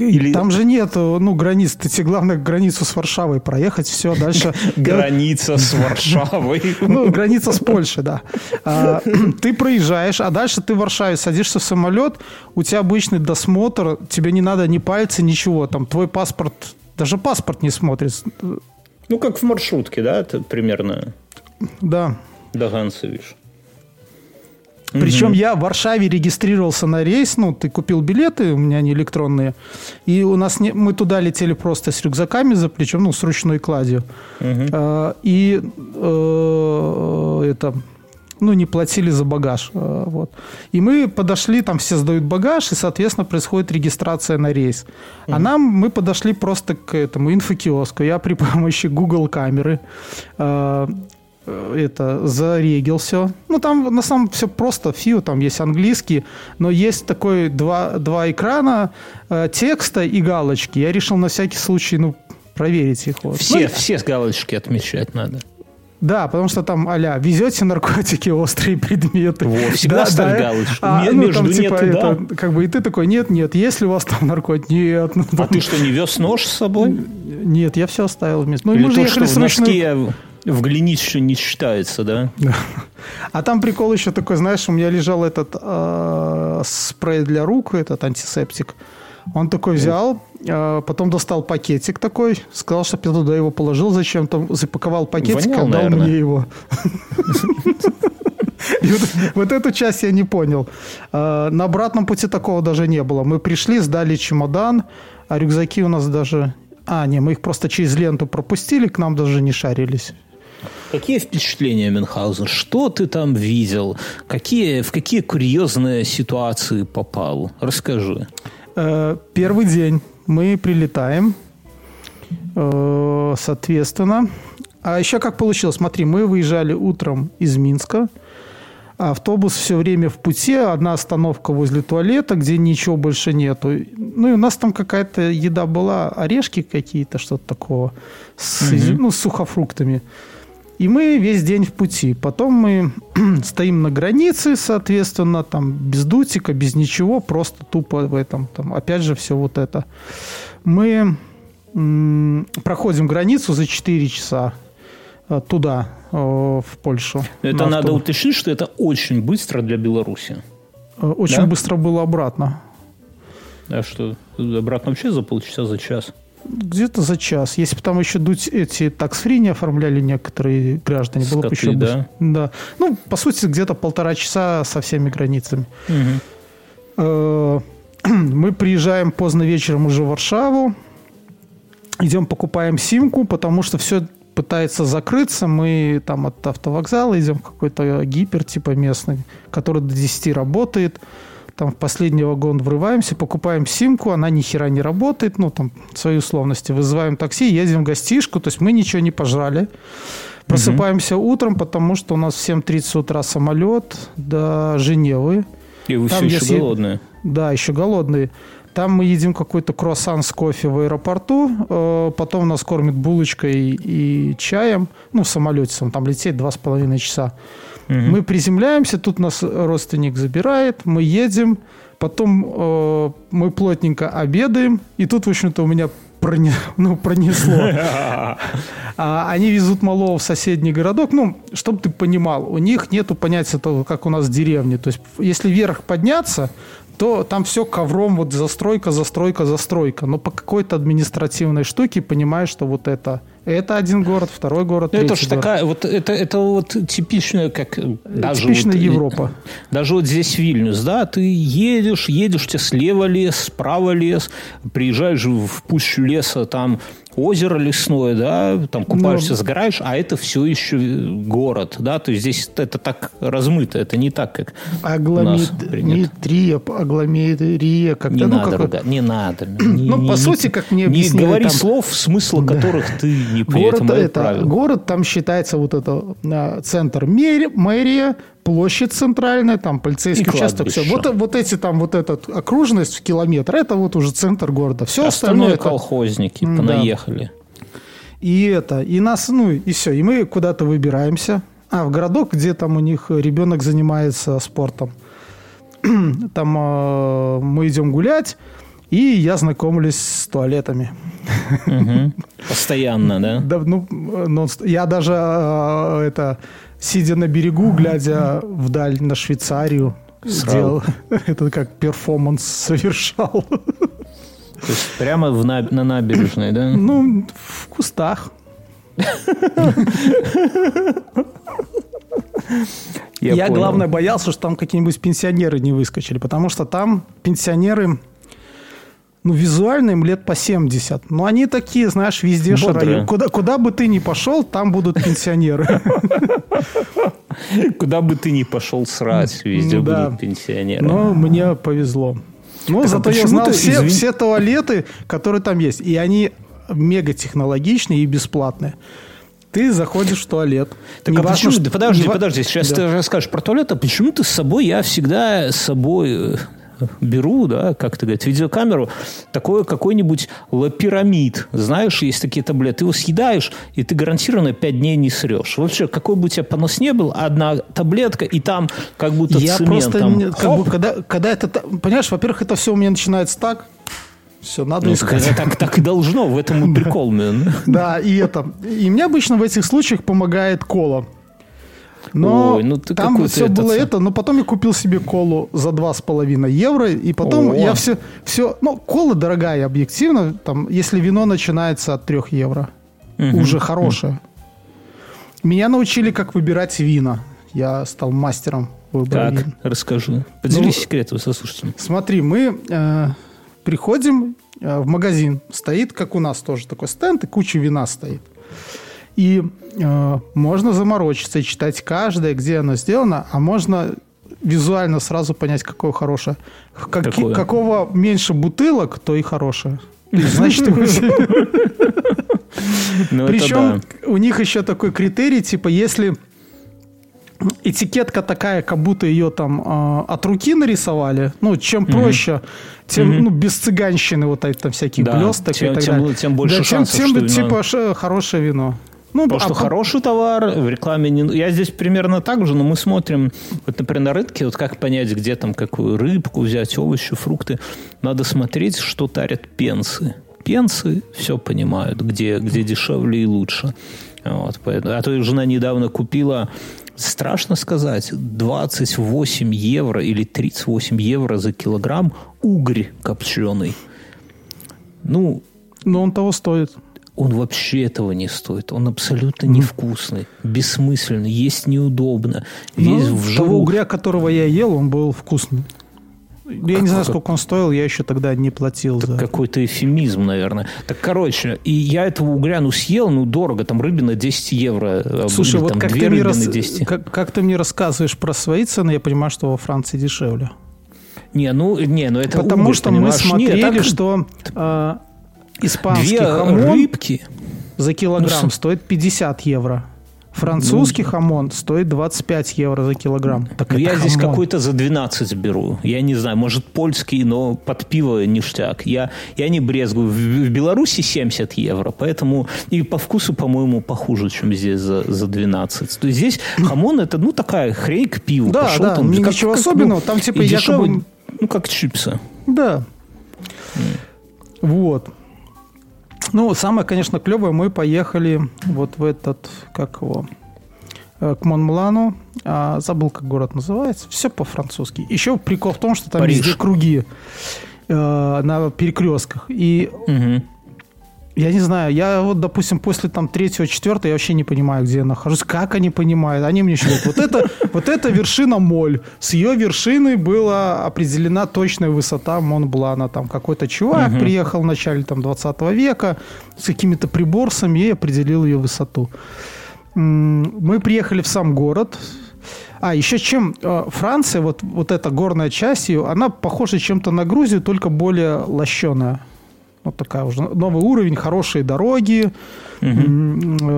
Speaker 2: Или... Там же нет, ну, границ. Ты тебе главное границу с Варшавой проехать, все, дальше... [laughs]
Speaker 3: Граница с [laughs] Варшавой.
Speaker 2: Ну, граница с Польшей, да. А, [clears throat] ты проезжаешь, а дальше ты в Варшаве садишься в самолет, у тебя обычный досмотр, тебе не надо ни пальцы, ничего. Там твой паспорт, даже паспорт не смотрит.
Speaker 3: Ну, как в маршрутке, да, это примерно?
Speaker 2: Да.
Speaker 3: До видишь.
Speaker 2: Причем угу. я в Варшаве регистрировался на рейс, ну, ты купил билеты, у меня они электронные, и у нас не, мы туда летели просто с рюкзаками за плечом, ну, с ручной кладью. Угу. А, и э, это ну, не платили за багаж. Э, вот. И мы подошли, там все сдают багаж, и, соответственно, происходит регистрация на рейс. Mm-hmm. А нам, мы подошли просто к этому инфокиоску. Я при [laughs] помощи Google камеры э, э, это зарегил все. Ну, там на самом все просто, фио, там есть английский, но есть такой два, два экрана э, текста и галочки. Я решил на всякий случай, ну, проверить их.
Speaker 3: Вот. Все, ну, все галочки отмечать надо.
Speaker 2: Да, потому что там, аля, везете наркотики, острые предметы.
Speaker 3: Во, всегда
Speaker 2: да,
Speaker 3: ставь да, галочку.
Speaker 2: А, ну, Между там, типа, нет это, да. как бы, и ты такой, нет, нет, если у вас там наркотики, нет. Ну,
Speaker 3: а ты что, не вез нож с собой?
Speaker 2: Нет, я все оставил вместе.
Speaker 3: Ну, Или мы то, что в носке в глинище не считается, да?
Speaker 2: А там прикол еще такой, знаешь, у меня лежал этот э, спрей для рук, этот антисептик. Он такой взял, а, потом достал пакетик такой, сказал, что я туда его положил зачем-то, запаковал пакетик, Вонял, отдал наверное. мне его. [laughs] вот, эту часть я не понял. А, на обратном пути такого даже не было. Мы пришли, сдали чемодан, а рюкзаки у нас даже... А, не, мы их просто через ленту пропустили, к нам даже не шарились.
Speaker 3: Какие впечатления, Мюнхгаузен? Что ты там видел? Какие, в какие курьезные ситуации попал? Расскажи.
Speaker 2: Э, первый день мы прилетаем, э, соответственно. А еще как получилось? Смотри, мы выезжали утром из Минска, автобус все время в пути, одна остановка возле туалета, где ничего больше нету. Ну и у нас там какая-то еда была, орешки какие-то, что-то такого, с, угу. ну, с сухофруктами. И мы весь день в пути. Потом мы [clears throat] стоим на границе, соответственно, там без дутика, без ничего, просто тупо в этом. Там, опять же, все вот это. Мы проходим границу за 4 часа э, туда, э, в Польшу.
Speaker 3: Это на надо уточнить, что это очень быстро для Беларуси.
Speaker 2: Э, очень да? быстро было обратно.
Speaker 3: А что, обратно вообще за полчаса, за час?
Speaker 2: Где-то за час. Если бы там еще дуть эти такс-фри не оформляли некоторые граждане, Скоты, было бы еще да? Да. Ну, по сути, где-то полтора часа со всеми границами. Угу. [clears throat] Мы приезжаем поздно вечером уже в Варшаву. Идем покупаем симку, потому что все пытается закрыться. Мы там от автовокзала идем в какой-то гипер типа местный, который до 10 работает там в последний вагон врываемся, покупаем симку, она ни хера не работает, ну, там, свои условности. Вызываем такси, едем в гостишку, то есть мы ничего не пожрали. Просыпаемся угу. утром, потому что у нас в 7.30 утра самолет до Женевы.
Speaker 3: И вы там, все еще если... голодные.
Speaker 2: Да, еще голодные. Там мы едим какой-то круассан с кофе в аэропорту, э, потом нас кормят булочкой и чаем, ну, в самолете, там лететь два с половиной часа. Угу. Мы приземляемся, тут нас родственник забирает, мы едем, потом э, мы плотненько обедаем, и тут, в общем-то, у меня проне, [laughs] ну, пронесло. [laughs] А, они везут малого в соседний городок. Ну, чтобы ты понимал, у них нету понятия того, как у нас в деревне. То есть, если вверх подняться, то там все ковром, вот застройка, застройка, застройка. Но по какой-то административной штуке понимаешь, что вот это это один город, второй город,
Speaker 3: ну, Это же такая, вот это, это вот типичная, как
Speaker 2: даже Типичная вот, Европа.
Speaker 3: Даже вот здесь Вильнюс, да, ты едешь, едешь, тебе слева лес, справа лес, приезжаешь в пущу леса, там озеро лесное, да, там купаешься, Но... сгораешь, а это все еще город, да, то есть здесь это так размыто, это не так, как
Speaker 2: Аглометрия, аглометрия,
Speaker 3: как не, ну, надо, как... не надо,
Speaker 2: не [clears throat] Ну, по сути, как мне объяснили...
Speaker 3: Не говори там... слов, смысл которых ты не при
Speaker 2: город,
Speaker 3: этом
Speaker 2: это, Город там считается вот это а, центр мэрия, площадь центральная, там полицейский и участок, все. Вот, вот эти там, вот эта окружность в километр, это вот уже центр города. Все остальное...
Speaker 3: остальное колхозники это... понаехали.
Speaker 2: И это, и нас, ну, и все, и мы куда-то выбираемся. А, в городок, где там у них ребенок занимается спортом. [clears throat] Там э, мы идем гулять, и я знакомлюсь с туалетами.
Speaker 3: Угу. Постоянно, да?
Speaker 2: да ну, ну, я даже э, это сидя на берегу, глядя вдаль на Швейцарию, сделал, [laughs] это как перформанс совершал.
Speaker 3: То есть прямо в на, на набережной, да?
Speaker 2: Ну, в кустах. Я, Я главное боялся, что там какие-нибудь пенсионеры не выскочили, потому что там пенсионеры ну, визуально им лет по 70. Но они такие, знаешь, везде шарают. Куда, куда бы ты ни пошел, там будут пенсионеры. [laughs]
Speaker 3: Куда бы ты ни пошел срать, везде будут пенсионеры.
Speaker 2: Но мне повезло. Ну, а зато я знал все, все туалеты, которые там есть. И они мега технологичные и бесплатные. Ты заходишь в туалет.
Speaker 3: Так не а важно, почему? Что... Подожди, не подожди. Сейчас да. ты расскажешь про туалет, а почему ты с собой? Я всегда с собой э, беру, да, как ты говоришь, видеокамеру, такой какой-нибудь лапирамид. Знаешь, есть такие таблетки. Ты его съедаешь, и ты гарантированно 5 дней не срешь. Вообще, какой бы у тебя понос не был, одна таблетка, и там как будто Я цемент. Просто,
Speaker 2: как бы, когда, когда это... Понимаешь, во-первых, это все у меня начинается так, все, надо ну, искать.
Speaker 3: Так, так и должно, в этом и [laughs] прикол,
Speaker 2: Да, и это. И мне обычно в этих случаях помогает кола. Но Ой, ну ты там все было это, это, но потом я купил себе колу за 2,5 евро, и потом О. я все, все, ну, кола дорогая, объективно, там, если вино начинается от 3 евро, угу. уже хорошее. Угу. Меня научили, как выбирать вина. Я стал мастером
Speaker 3: выбора Так, вин. расскажу. Поделись ну, секретом со слушателями.
Speaker 2: Смотри, мы э, приходим э, в магазин, стоит, как у нас тоже такой стенд, и куча вина стоит. И э, можно заморочиться и читать каждое, где оно сделано, а можно визуально сразу понять, какое хорошее. Как, какое? Какого меньше бутылок, то и хорошее. [laughs] Значит, ну, Причем у них еще такой критерий, типа, если этикетка такая, как будто ее там э, от руки нарисовали. Ну, чем проще, тем ну, без цыганщины вот там всяких да, блесток
Speaker 3: тем,
Speaker 2: и так
Speaker 3: тем,
Speaker 2: далее.
Speaker 3: Тем больше да, шансов,
Speaker 2: тем, тем, что типа, вино... хорошее вино.
Speaker 3: Ну, Потому а, что хороший товар в рекламе не... Я здесь примерно так же, но мы смотрим, вот, например, на рынке, вот как понять, где там какую рыбку взять, овощи, фрукты. Надо смотреть, что тарят пенсы. Пенсы все понимают, где, где дешевле и лучше. Вот, поэтому, а то жена недавно купила страшно сказать, 28 евро или 38 евро за килограмм угрь копченый. Ну,
Speaker 2: но он того стоит.
Speaker 3: Он вообще этого не стоит. Он абсолютно невкусный, бессмысленный, есть неудобно.
Speaker 2: Весь ну, в жару. Того угря, которого я ел, он был вкусный. Я как, не знаю, сколько он стоил, я еще тогда не платил.
Speaker 3: за... Какой-то эфемизм, наверное. Так, короче, и я этого угря, ну, съел, ну, дорого, там рыбина 10 евро.
Speaker 2: А Слушай, или, вот там, как, ты мне рас... как, как ты мне рассказываешь про свои цены, я понимаю, что во Франции дешевле.
Speaker 3: Не, ну, не, ну это
Speaker 2: Потому уголь, что мы смотрели, Нет, так... что э, испанский Две хамон рыбки за килограмм ну, стоит 50 евро. Французский ну, хамон стоит 25 евро за килограмм.
Speaker 3: Так ну, я здесь какой-то за 12 беру. Я не знаю, может, польский, но под пиво ништяк. Я, я не брезгую. В, в Беларуси 70 евро, поэтому и по вкусу, по-моему, похуже, чем здесь за, за 12. То есть здесь хамон это, ну, такая хрень к пиву.
Speaker 2: Да, Пошел, да, там, ничего как, особенного. Как, ну, там типа якобы... Дешевый,
Speaker 3: ну, как чипсы.
Speaker 2: Да. Mm. Вот. Ну, самое, конечно, клевое, мы поехали вот в этот, как его, э, к Монмлану. А, забыл, как город называется. Все по-французски. Еще прикол в том, что там Париж. везде круги э, на перекрестках. И угу я не знаю, я вот, допустим, после там третьего, четвертого я вообще не понимаю, где я нахожусь. Как они понимают? Они мне считают, вот это, вот это вершина Моль. С ее вершины была определена точная высота Монблана. Там какой-то чувак угу. приехал в начале там, 20 века с какими-то приборцами и определил ее высоту. Мы приехали в сам город. А, еще чем э, Франция, вот, вот эта горная часть ее, она похожа чем-то на Грузию, только более лощеная. Вот такая уже новый уровень, хорошие дороги, угу.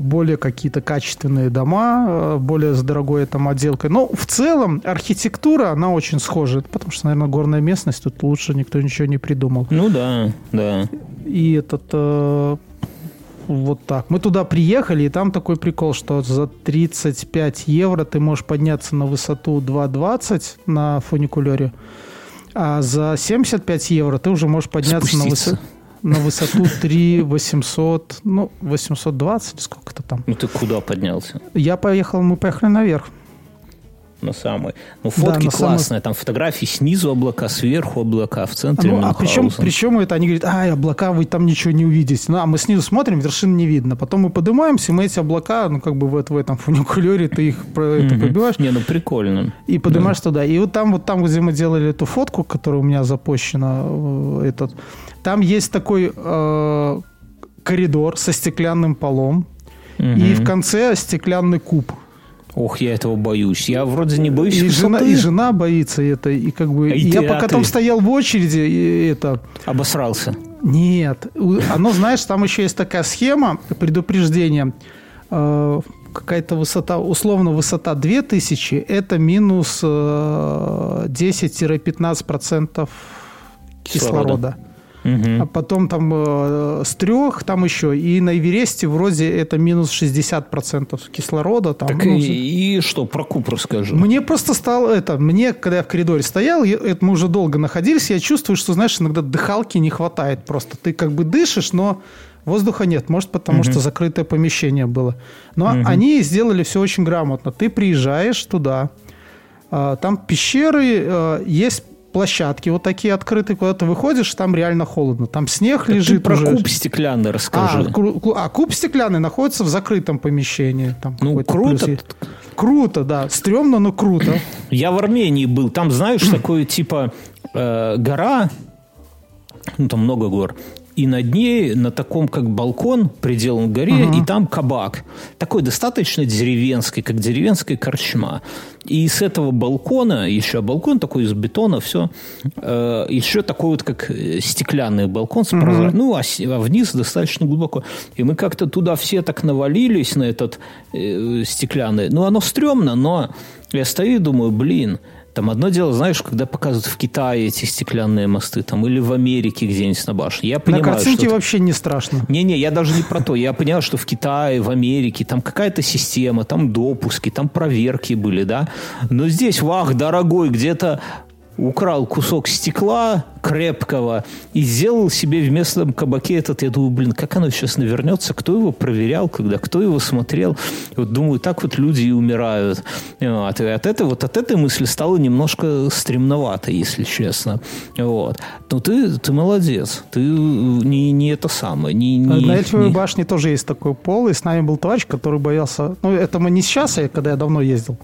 Speaker 2: более какие-то качественные дома, э, более с дорогой там отделкой. Но в целом архитектура, она очень схожа, потому что, наверное, горная местность, тут лучше никто ничего не придумал.
Speaker 3: Ну да, да.
Speaker 2: И этот э, вот так. Мы туда приехали, и там такой прикол, что за 35 евро ты можешь подняться на высоту 2,20 на фуникулере а за 75 евро ты уже можешь подняться на высоту на высоту 3 800, ну, 820, сколько-то там.
Speaker 3: Ну, ты куда поднялся?
Speaker 2: Я поехал, мы поехали наверх
Speaker 3: на самый. Ну, фотки да, классные, самый... там фотографии снизу облака, сверху облака, в центре
Speaker 2: ну, А причем, причем это они говорят, ай, облака, вы там ничего не увидите. Ну, а мы снизу смотрим, вершин не видно. Потом мы поднимаемся, мы эти облака, ну, как бы в, в этом фуникулере ты их это, пробиваешь.
Speaker 3: Не, ну, прикольно.
Speaker 2: И поднимаешь туда. И вот там, вот там, где мы делали эту фотку, которая у меня запущена, э, этот, там есть такой э, коридор со стеклянным полом, и в конце стеклянный куб.
Speaker 3: Ох, я этого боюсь. Я вроде не боюсь
Speaker 2: и жена, и жена боится это. И как бы... И я ты, пока а там ты? стоял в очереди, и это...
Speaker 3: Обосрался?
Speaker 2: Нет. Оно, знаешь, там еще есть такая схема предупреждения. Э, какая-то высота, условно высота 2000, это минус 10-15% э, кислорода. кислорода. Угу. А потом там э, с трех, там еще. И на Эвересте вроде это минус 60% кислорода. Там,
Speaker 3: так ну, и, и что, про Куб расскажи.
Speaker 2: Мне просто стало это, мне, когда я в коридоре стоял, я, это мы уже долго находились, я чувствую, что, знаешь, иногда дыхалки не хватает просто. Ты как бы дышишь, но воздуха нет. Может, потому угу. что закрытое помещение было. Но угу. они сделали все очень грамотно. Ты приезжаешь туда, а, там пещеры, э, есть площадки вот такие открытые, куда ты выходишь, там реально холодно. Там снег так лежит. Ты
Speaker 3: про
Speaker 2: уже.
Speaker 3: куб стеклянный расскажи.
Speaker 2: А, а куб стеклянный находится в закрытом помещении. Там
Speaker 3: ну, круто.
Speaker 2: Круто, да. Стрёмно, но круто. [clears throat]
Speaker 3: Я в Армении был. Там, знаешь, такое типа э, гора, ну, там много гор, и над ней на таком как балкон приделан к горе, угу. и там кабак. Такой достаточно деревенский, как деревенская корчма. И с этого балкона, еще балкон такой из бетона, все, э, еще такой вот как э, стеклянный балкон с прозор... угу. ну, а, а вниз достаточно глубоко. И мы как-то туда все так навалились на этот э, стеклянный. Ну, оно стрёмно, но я стою и думаю, блин, Там одно дело, знаешь, когда показывают в Китае эти стеклянные мосты, там, или в Америке где-нибудь на башне. Я понимаю,
Speaker 2: на картинке
Speaker 3: что
Speaker 2: вообще не страшно.
Speaker 3: Не-не, я даже не про то. Я понял, что в Китае, в Америке там какая-то система, там допуски, там проверки были, да. Но здесь, вах, дорогой, где-то украл кусок стекла крепкого и сделал себе в местном кабаке этот. Я думаю, блин, как оно сейчас навернется? Кто его проверял, когда? Кто его смотрел? И вот думаю, так вот люди и умирают. Вот. И от этой, вот от этой мысли стало немножко стремновато, если честно. Вот. Но ты, ты молодец. Ты не, не это самое. Не, не,
Speaker 2: На Эльфовой
Speaker 3: не...
Speaker 2: башне тоже есть такой пол, и с нами был товарищ, который боялся... Ну, это мы не сейчас, а когда я давно ездил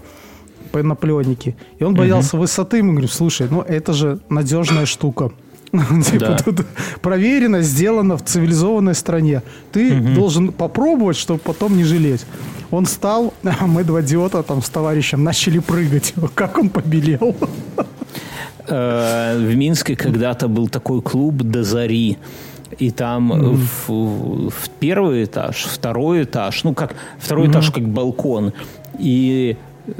Speaker 2: по наплевнике. И он боялся угу. высоты. Мы говорим, слушай, ну это же надежная штука. [laughs] Типа тут проверено, сделано в цивилизованной стране. Ты должен попробовать, чтобы потом не жалеть. Он встал, [laughs] а мы два идиота там с товарищем начали прыгать. [laughs] Как он побелел.
Speaker 3: Э, в Минске когда-то был такой клуб «До зари». И там mm-hmm. в, в первый этаж, второй этаж, ну как второй mm-hmm. этаж как балкон, и э,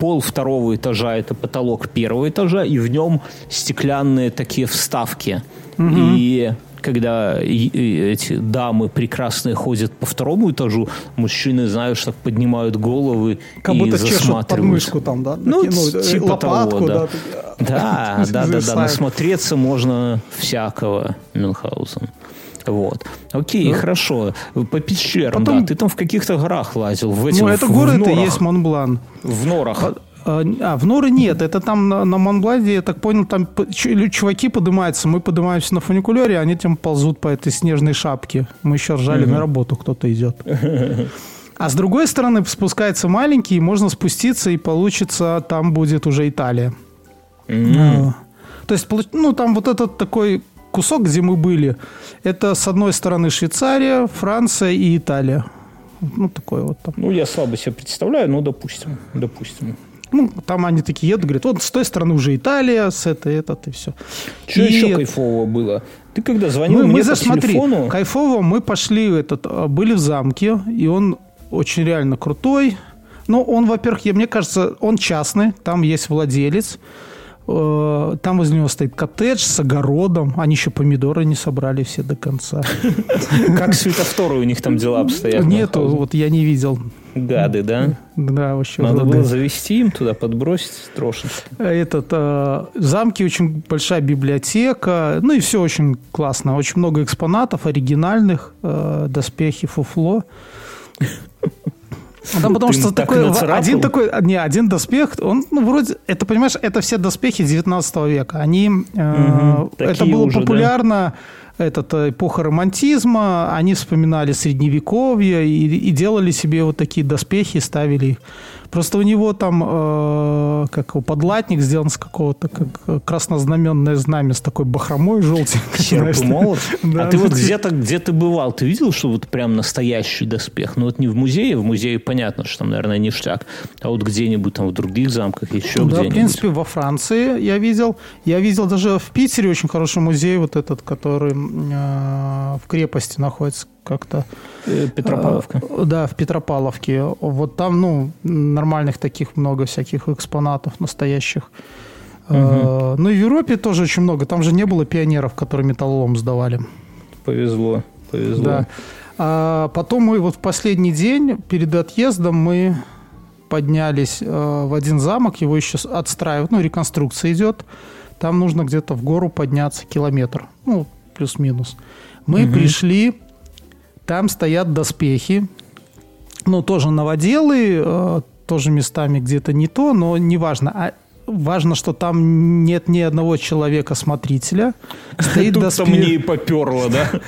Speaker 3: пол второго этажа это потолок первого этажа, и в нем стеклянные такие вставки. Угу. И когда эти дамы прекрасные ходят по второму этажу, мужчины, знаешь, так поднимают головы
Speaker 2: как
Speaker 3: и
Speaker 2: будто
Speaker 3: засматривают.
Speaker 2: подмышку там, да?
Speaker 3: Ну, ну типа лопатку, того, да. Да, [laughs] да, да, да, насмотреться можно всякого, Мюнхгаузен. Вот. Окей, ну, хорошо. По пещерам, потом... да. Ты там в каких-то горах лазил. В этих,
Speaker 2: ну, это горы, это есть Монблан.
Speaker 3: В норах.
Speaker 2: А, а, в Норы нет. Это там на, на Монбладе, я так понял, там чуваки поднимаются. Мы поднимаемся на фуникулере, они там ползут по этой снежной шапке. Мы еще ржали угу. на работу, кто-то идет. А с другой стороны спускается маленький, и можно спуститься, и получится, там будет уже Италия. Mm-hmm. То есть, ну, там вот этот такой кусок, где мы были, это с одной стороны Швейцария, Франция и Италия. Ну, такое вот там.
Speaker 3: Ну, я слабо себе представляю, но допустим, допустим.
Speaker 2: Ну, там они такие едут, говорят, вот с той стороны уже Италия, с этой, этот и все.
Speaker 3: Что и... еще кайфового было? Ты когда звонил
Speaker 2: мы,
Speaker 3: мне
Speaker 2: мы засмотри,
Speaker 3: телефону...
Speaker 2: кайфово мы пошли, этот, а, были в замке, и он очень реально крутой. Ну, он, во-первых, мне кажется, он частный, там есть владелец. Э, там возле него стоит коттедж с огородом. Они еще помидоры не собрали все до конца.
Speaker 3: Как светофоры у них там дела обстоят?
Speaker 2: Нету, вот я не видел.
Speaker 3: Гады, да?
Speaker 2: Да, вообще.
Speaker 3: Надо было завести им туда, подбросить трошечки.
Speaker 2: Этот, э, в замке очень большая библиотека, ну и все очень классно. Очень много экспонатов оригинальных, э, доспехи, фуфло. А там потому Ты что такой, один такой, не, один доспех, он, ну, вроде, это, понимаешь, это все доспехи 19 века. Они, угу, э, это было уже, популярно, да? этот, э, эпоха романтизма, они вспоминали средневековье и, и делали себе вот такие доспехи, ставили их. Просто у него там э, как подлатник сделан с какого-то как краснознаменное знамя с такой бахромой желтенькой.
Speaker 3: Серп и молот? [laughs] Да. А ты вот где-то, где ты бывал, ты видел, что вот прям настоящий доспех? Ну вот не в музее, в музее понятно, что там, наверное, ништяк, а вот где-нибудь там в других замках, еще да, где-нибудь.
Speaker 2: в принципе, во Франции я видел. Я видел даже в Питере очень хороший музей, вот этот, который э, в крепости находится как-то.
Speaker 3: Э, Петропавловка.
Speaker 2: Э, да, в Петропавловке. Вот там, ну, нормальных таких много всяких экспонатов настоящих. Угу. Ну, и в Европе тоже очень много. Там же не было пионеров, которые металлолом сдавали.
Speaker 3: Повезло, повезло.
Speaker 2: Да. А потом мы вот в последний день перед отъездом мы поднялись в один замок, его еще отстраивают, ну, реконструкция идет. Там нужно где-то в гору подняться километр, ну, плюс-минус. Мы угу. пришли там стоят доспехи, ну, тоже новоделы, э, тоже местами где-то не то, но неважно. А важно, что там нет ни одного человека-смотрителя.
Speaker 3: Стоит [laughs] Тут доспех... мне и поперло, да? [laughs]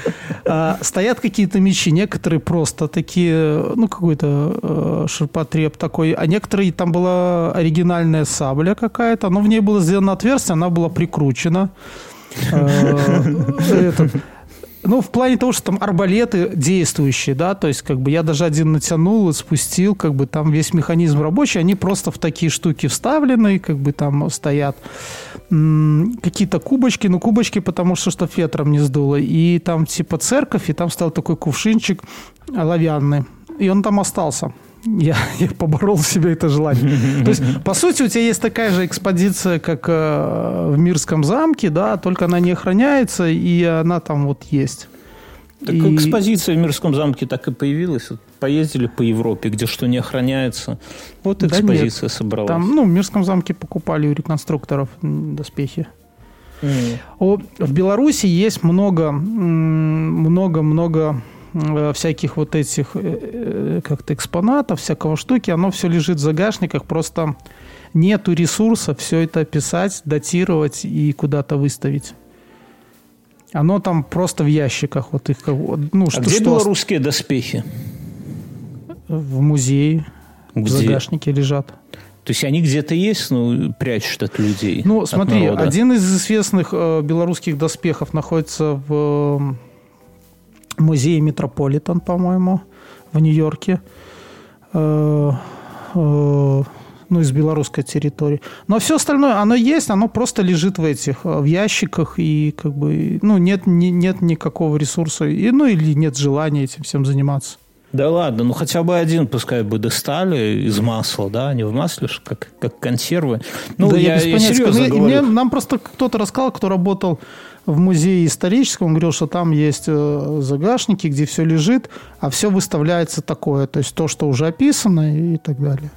Speaker 2: А, стоят какие-то мечи, некоторые просто такие, ну, какой-то э, ширпотреб такой, а некоторые, там была оригинальная сабля какая-то, но в ней было сделано отверстие, она была прикручена. [laughs] Э, ну, в плане того, что там арбалеты действующие, да, то есть как бы я даже один натянул и спустил, как бы там весь механизм рабочий, они просто в такие штуки вставлены, как бы там стоят какие-то кубочки, ну, кубочки, потому что что ветром не сдуло, и там типа церковь, и там стал такой кувшинчик оловянный, и он там остался. Я, [laughs] я поборол в себе это желание. То есть, [laughs] по сути, у тебя есть такая же экспозиция, как э, в Мирском замке, да, только она не охраняется, и она там вот есть.
Speaker 3: Так и... экспозиция в Мирском замке так и появилась. Поездили по Европе, где что не охраняется. Вот экспозиция да нет, собралась.
Speaker 2: Там, ну, в Мирском замке покупали у реконструкторов доспехи. Mm. О, в Беларуси есть много, много, много всяких вот этих э, э, как-то экспонатов, всякого штуки, оно все лежит в загашниках, просто нету ресурса все это описать, датировать и куда-то выставить. Оно там просто в ящиках. Вот их,
Speaker 3: ну, а что, где что... белорусские доспехи?
Speaker 2: В музее. Где? В загашнике лежат.
Speaker 3: То есть они где-то есть, но прячут от людей.
Speaker 2: Ну, смотри, один из известных э, белорусских доспехов находится в музее Метрополитен, по-моему, в Нью-Йорке. Э, э, ну, из белорусской территории. Но все остальное, оно есть, оно просто лежит в этих, э, в ящиках, и как бы, ну, нет, не, нет никакого ресурса, и, ну, или нет желания этим всем заниматься.
Speaker 3: Да ладно, ну хотя бы один пускай бы достали из масла, да, не в масле, как, как консервы. Ну,
Speaker 2: да я, я, я серьезно говорю. Мне, нам просто кто-то рассказал, кто работал в музее историческом, он говорил, что там есть э, загашники, где все лежит, а все выставляется такое, то есть то, что уже описано и так далее.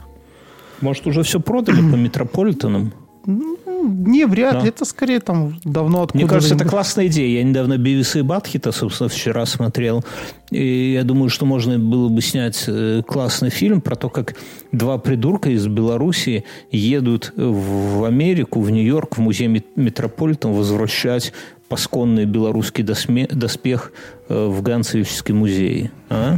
Speaker 3: Может, уже все продали по [clears throat] метрополитенам?
Speaker 2: Не, вряд ли. Да. Это скорее там давно откуда
Speaker 3: Мне кажется, это классная идея. Я недавно Бивиса и Батхита, собственно, вчера смотрел. И я думаю, что можно было бы снять э, классный фильм про то, как два придурка из Беларуси едут в Америку, в Нью-Йорк, в музей Метрополитен возвращать пасконный белорусский доспех э, в Ганцевический музей. А?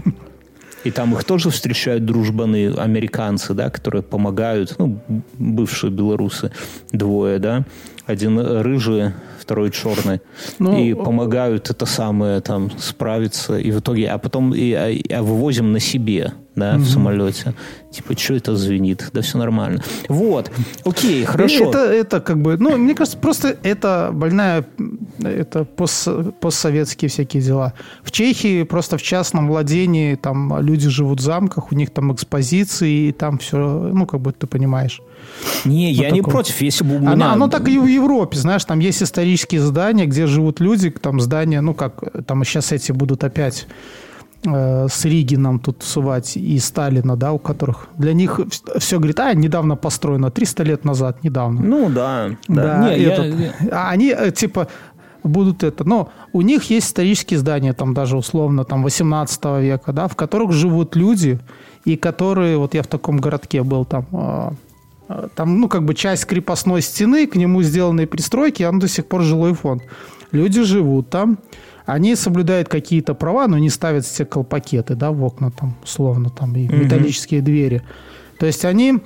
Speaker 3: И там их тоже встречают дружбаны американцы, да, которые помогают, ну, бывшие белорусы, двое, да, один рыжий, второй черный, ну, и помогают это самое там справиться, и в итоге, а потом и, а, а вывозим на себе, да, угу. в самолете. Типа, что это звенит? Да все нормально. Вот, окей, хорошо.
Speaker 2: Это, это как бы, ну, мне кажется, просто это больная, это пост, постсоветские всякие дела. В Чехии просто в частном владении там люди живут в замках, у них там экспозиции, и там все, ну, как бы ты понимаешь.
Speaker 3: Не, вот я такое. не против, если бы у меня...
Speaker 2: Оно, оно так и в Европе, знаешь, там есть исторические здания, где живут люди, там здания, ну как, там сейчас эти будут опять э, с Риги нам тут сувать и Сталина, да, у которых для них все говорит, а, недавно построено, 300 лет назад, недавно.
Speaker 3: Ну, да.
Speaker 2: Да, да не, этот, я... А они, э, типа, будут это. Но у них есть исторические здания, там даже условно, там 18 века, да, в которых живут люди, и которые, вот я в таком городке был там, э, там, ну, как бы часть крепостной стены, к нему сделанные пристройки, он до сих пор жилой фонд. Люди живут там, они соблюдают какие-то права, но не ставят все колпакеты, да, в окна там, условно, там, и металлические mm-hmm. двери. То есть они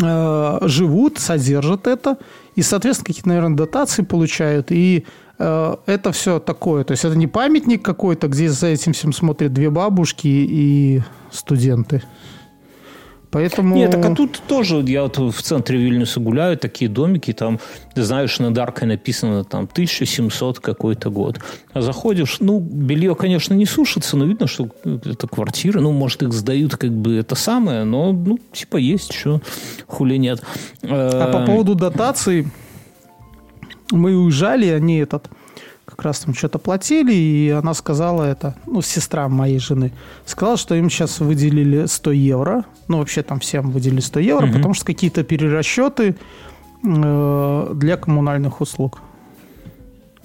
Speaker 2: э, живут, содержат это, и, соответственно, какие-то, наверное, дотации получают, и э, это все такое. То есть это не памятник какой-то, где за этим всем смотрят две бабушки и студенты. Поэтому...
Speaker 3: Нет, так а тут тоже, я вот в центре Вильнюса гуляю, такие домики, там, знаешь, над аркой написано там 1700 какой-то год. А заходишь, ну, белье, конечно, не сушится, но видно, что это квартиры, ну, может, их сдают как бы это самое, но, ну, типа есть, что хули нет.
Speaker 2: А по поводу дотаций, мы уезжали, они этот как раз там что-то платили, и она сказала это, ну, сестра моей жены, сказала, что им сейчас выделили 100 евро, ну, вообще там всем выделили 100 евро, угу. потому что какие-то перерасчеты э, для коммунальных услуг.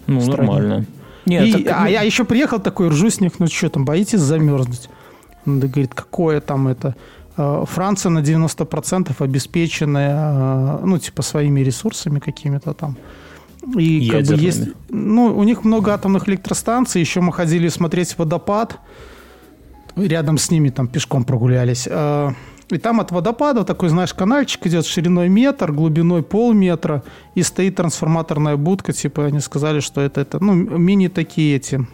Speaker 3: Ну, нормально.
Speaker 2: Нет, и, так... А я еще приехал такой, ржу с них, ну, что там, боитесь замерзнуть? Он говорит, какое там это... Э, Франция на 90% обеспеченная, э, ну, типа, своими ресурсами какими-то там. И как бы есть, ну, у них много атомных электростанций. Еще мы ходили смотреть водопад. Рядом с ними там пешком прогулялись. А, и там от водопада такой, знаешь, канальчик идет шириной метр, глубиной полметра, и стоит трансформаторная будка, типа они сказали, что это, это ну, мини такие эти,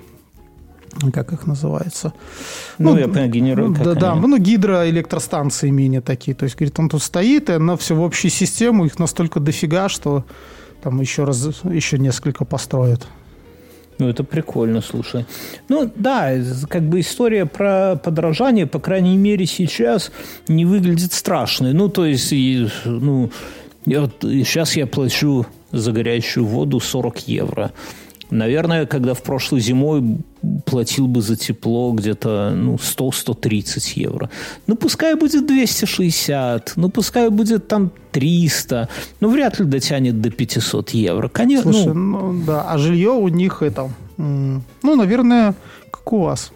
Speaker 2: как их называется?
Speaker 3: Ну, ну я понимаю, генератор.
Speaker 2: Да, да, ну, гидроэлектростанции мини такие. То есть, говорит, он тут стоит, и она все в общую систему, их настолько дофига, что там еще раз, еще несколько построят.
Speaker 3: Ну, это прикольно, слушай. Ну, да, как бы история про подорожание, по крайней мере, сейчас не выглядит страшной. Ну, то есть, ну, вот сейчас я плачу за горячую воду 40 евро. Наверное, когда в прошлой зимой платил бы за тепло где-то ну, 100-130 евро. Ну, пускай будет 260, ну, пускай будет там 300, ну, вряд ли дотянет до 500 евро. Конечно,
Speaker 2: Слушай, ну, ну да, а жилье у них это, ну, наверное, как у вас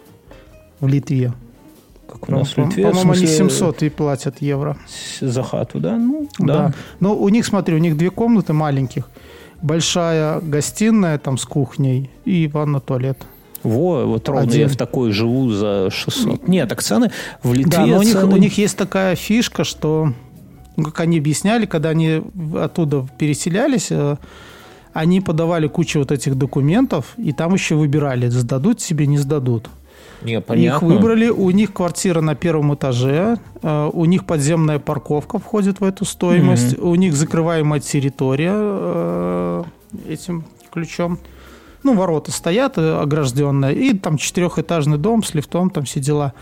Speaker 2: в Литве.
Speaker 3: Как у нас в Литве.
Speaker 2: По-моему, они 700 и платят евро.
Speaker 3: За хату, да? Ну, да.
Speaker 2: да. Но у них, смотри, у них две комнаты маленьких – большая гостиная там с кухней и ванна-туалет.
Speaker 3: Во, вот ровно Один. я в такой живу за 600. Нет, так цены в Литве...
Speaker 2: Да, но у них, цены... у них есть такая фишка, что, ну, как они объясняли, когда они оттуда переселялись, э, они подавали кучу вот этих документов, и там еще выбирали, сдадут себе, не сдадут.
Speaker 3: Не, понятно.
Speaker 2: Их выбрали, у них квартира на первом этаже, э, у них подземная парковка входит в эту стоимость, угу. у них закрываемая территория э, этим ключом. Ну, ворота стоят э, огражденные, и там четырехэтажный дом с лифтом, там все дела.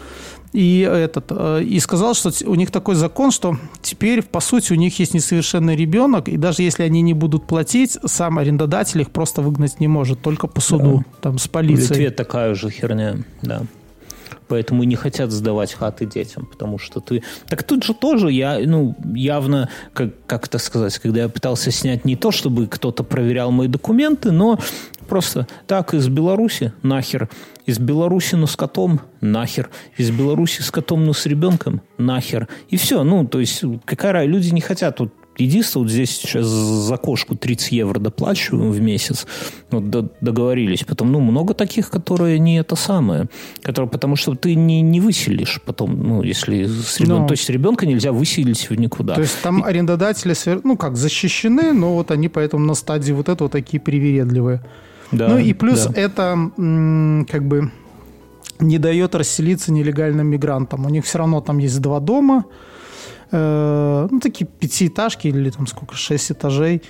Speaker 2: И, этот, и сказал, что у них такой закон, что теперь, по сути, у них есть несовершенный ребенок, и даже если они не будут платить, сам арендодатель их просто выгнать не может, только по суду, да. там, с полицией. В
Speaker 3: Литве такая же херня, да поэтому не хотят сдавать хаты детям, потому что ты... Так тут же тоже я, ну, явно, как, как это сказать, когда я пытался снять не то, чтобы кто-то проверял мои документы, но просто так из Беларуси нахер, из Беларуси, но с котом нахер, из Беларуси с котом, но с ребенком нахер. И все, ну, то есть, какая люди не хотят тут Единственное, вот здесь сейчас за кошку 30 евро доплачиваем в месяц. Вот договорились. Потом, ну, много таких, которые не это самое. Которые, потому что ты не, не выселишь потом, ну, если с ребенком... Но... Ну. То есть ребенка нельзя выселить в никуда.
Speaker 2: То есть там и... арендодатели, ну, как, защищены, но вот они поэтому на стадии вот этого такие привередливые. Да, ну и плюс да. это как бы не дает расселиться нелегальным мигрантам. У них все равно там есть два дома, Э, ну, такие пятиэтажки или там сколько, шесть этажей,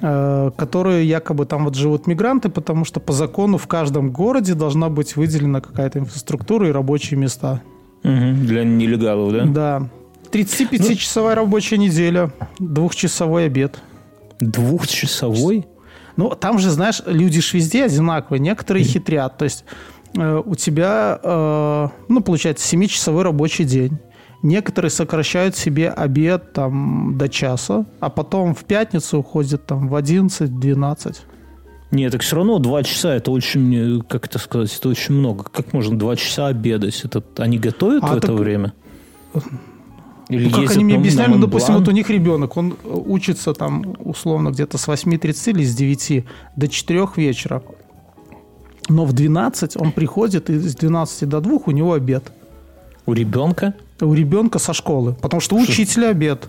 Speaker 2: э, которые якобы там вот живут мигранты, потому что по закону в каждом городе должна быть выделена какая-то инфраструктура и рабочие места.
Speaker 3: Угу, для нелегалов, да?
Speaker 2: Да. 35-часовая ну, рабочая неделя, двухчасовой обед.
Speaker 3: Двухчасовой?
Speaker 2: Ну, там же, знаешь, люди ж везде одинаковые. Некоторые хитрят. То есть э, у тебя, э, ну, получается, семичасовой рабочий день. Некоторые сокращают себе обед там до часа, а потом в пятницу уходят там в 11-12.
Speaker 3: Нет, так все равно два часа это очень, как это сказать, это очень много. Как можно два часа обедать? Это они готовят а в так... это время?
Speaker 2: Или ну, как они мне объясняли, ну, допустим, вот у них ребенок, он учится там условно где-то с 8.30 или с 9 до 4 вечера. Но в 12 он приходит, и с 12 до 2 у него обед.
Speaker 3: У ребенка?
Speaker 2: У ребенка со школы, потому что у учителя обед.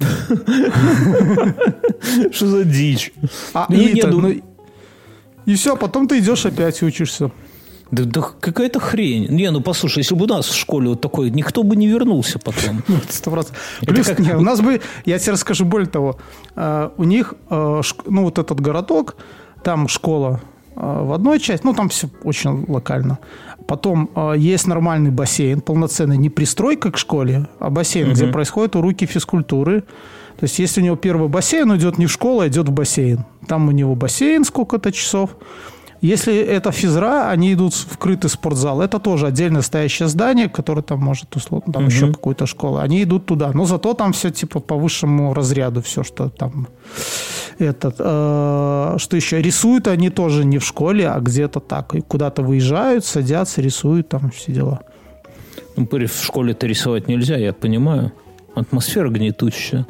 Speaker 2: [laughs]
Speaker 3: Что за дичь?
Speaker 2: А, ну, и, ну, и все, потом ты идешь опять и учишься.
Speaker 3: Да, да какая-то хрень. Не, ну послушай, если бы у нас в школе вот такой, никто бы не вернулся потом. [laughs]
Speaker 2: Ну, сто процентов. Плюс, как... не, у нас бы, я тебе расскажу более того, э, у них, э, ну вот этот городок, там школа в одной части, ну там все очень локально. Потом э, есть нормальный бассейн, полноценный, не пристройка к школе, а бассейн, угу. где происходят уроки физкультуры. То есть, если у него первый бассейн, идет не в школу, а идет в бассейн. Там у него бассейн сколько-то часов. Если это физра, они идут в вкрытый спортзал. Это тоже отдельное стоящее здание, которое там может, условно, там угу. еще какую-то школу. Они идут туда. Но зато там все типа по высшему разряду, все, что там этот, э, что еще рисуют они тоже не в школе, а где-то так. И куда-то выезжают, садятся, рисуют там все дела.
Speaker 3: Ну, в школе-то рисовать нельзя, я понимаю. Атмосфера гнетущая.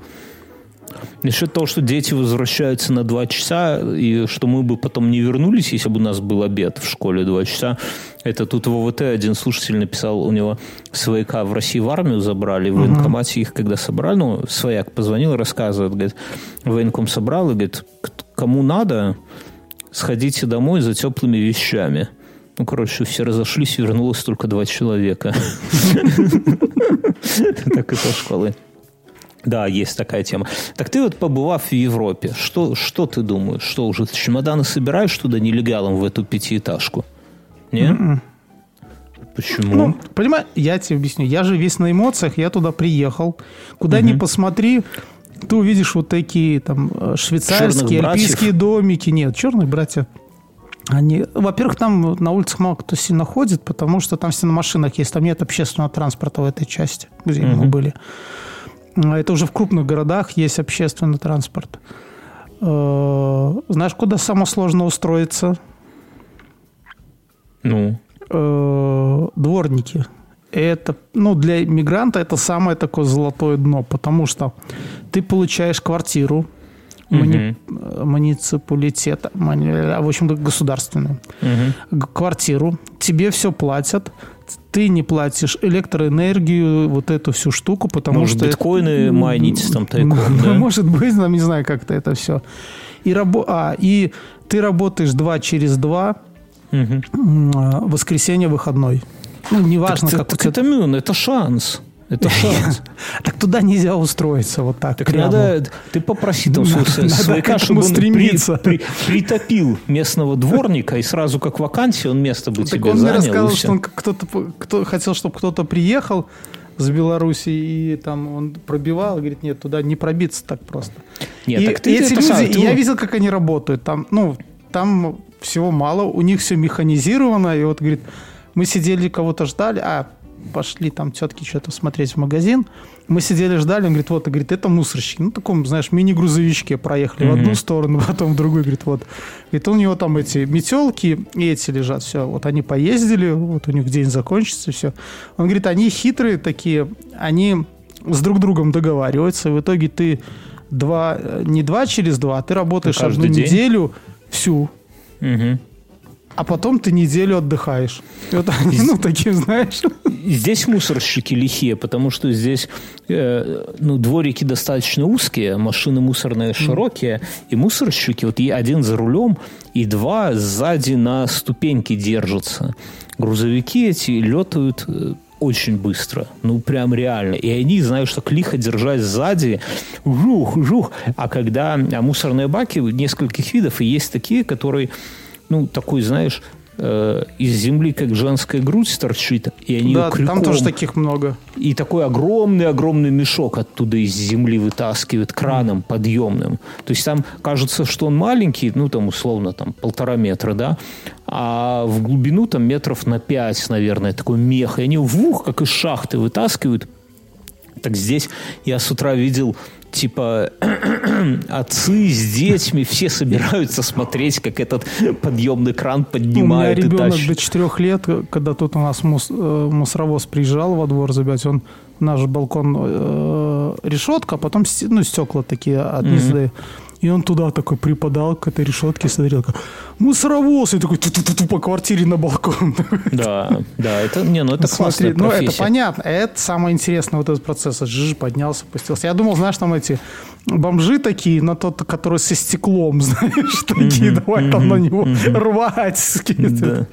Speaker 3: Насчет того, что дети возвращаются на два часа, и что мы бы потом не вернулись, если бы у нас был обед в школе два часа, это тут в ОВТ один слушатель написал, у него свояка в России в армию забрали, в военкомате их когда собрали, ну, свояк позвонил, рассказывает, говорит, военком собрал, и говорит, кому надо, сходите домой за теплыми вещами. Ну, короче, все разошлись, вернулось только два человека. [laughs] [laughs] Так и со школы. Да, есть такая тема. Так ты вот побывав в Европе, что, что ты думаешь? Что уже чемоданы собираешь туда нелегалом в эту пятиэтажку? Нет? Mm-mm. Почему?
Speaker 2: Ну, понимаешь, я тебе объясню. Я же весь на эмоциях, я туда приехал. Куда угу. ни посмотри, ты увидишь вот такие там э, швейцарские, альпийские домики. Нет, черных братьев. Они, во-первых, там на улицах мало кто сильно ходит, потому что там все на машинах есть, там нет общественного транспорта в этой части, где угу. мы были. А это уже в крупных городах есть общественный транспорт. Э, знаешь, куда самое сложно устроиться?
Speaker 3: Ну?
Speaker 2: Э, дворники. Это, ну, для иммигранта это самое такое золотое дно, потому что ты получаешь квартиру, муни, угу. муниципалитета, в общем-то, государственную, угу. квартиру, тебе все платят, ты не платишь электроэнергию, вот эту всю штуку, потому
Speaker 3: может,
Speaker 2: что...
Speaker 3: биткоины это, майнить там тайком, да? [laughs]
Speaker 2: Может быть, там, не знаю, как-то это все. И, рабо... а, и ты работаешь два через два, угу. воскресенье выходной. Ну, неважно,
Speaker 3: так,
Speaker 2: как
Speaker 3: так, это, это шанс. Это [laughs] шанс.
Speaker 2: Так туда нельзя устроиться вот так.
Speaker 3: Так надо, ты попроси там [laughs] свояка, чтобы он притопил местного дворника, и сразу как вакансия он место бы тебе занял. он мне рассказал,
Speaker 2: что он кто-то кто хотел, чтобы кто-то приехал с Беларуси, и там он пробивал, говорит, нет, туда не пробиться так просто. Нет, и, так ты эти люди, я видел, как они работают. Там, ну, там всего мало, у них все механизировано, и вот, говорит, мы сидели, кого-то ждали, а пошли там тетки что-то смотреть в магазин. Мы сидели, ждали, он говорит, вот, и говорит, это мусорщик. Ну, таком, знаешь, мини-грузовичке проехали mm-hmm. в одну сторону, [laughs] потом в другую, говорит, вот. Говорит, у него там эти метелки и эти лежат, все. Вот они поездили, вот у них день закончится, все. Он говорит, они хитрые такие, они с друг другом договариваются, в итоге ты два, не два через два, а ты работаешь одну день? неделю всю.
Speaker 3: Угу
Speaker 2: а потом ты неделю отдыхаешь. Вот, ну, таким, знаешь.
Speaker 3: Здесь мусорщики лихие, потому что здесь э, ну, дворики достаточно узкие, машины мусорные широкие, и мусорщики, вот один за рулем, и два сзади на ступеньке держатся. Грузовики эти летают э, очень быстро. Ну, прям реально. И они, знаешь, так лихо держать сзади. Жух, жух. А когда а мусорные баки нескольких видов, и есть такие, которые ну, такой, знаешь, э, из земли, как женская грудь торчит, и они
Speaker 2: да, крюком, там тоже таких много.
Speaker 3: И такой огромный-огромный мешок оттуда из земли вытаскивают краном mm. подъемным. То есть там кажется, что он маленький, ну, там, условно, там, полтора метра, да, а в глубину там метров на пять, наверное, такой мех. И они в ух, как из шахты вытаскивают. Так здесь я с утра видел типа [clears throat] отцы с детьми все собираются смотреть, как этот подъемный кран поднимает
Speaker 2: У меня ребенок до четырех лет, когда тут у нас мус, э, мусоровоз приезжал во двор забирать, он наш балкон э, решетка, а потом ну, стекла такие от Mm-hmm. И он туда такой припадал к этой решетке, смотрел, как мусоровоз, и такой ту -ту -ту по квартире на балкон.
Speaker 3: Да, да, это, не, ну это Смотри, Ну,
Speaker 2: это понятно. Это самое интересное, вот этот процесс. Жиж поднялся, спустился. Я думал, знаешь, там эти бомжи такие, на тот, который со стеклом, [laughs] знаешь, такие, давай там на него рвать. [laughs]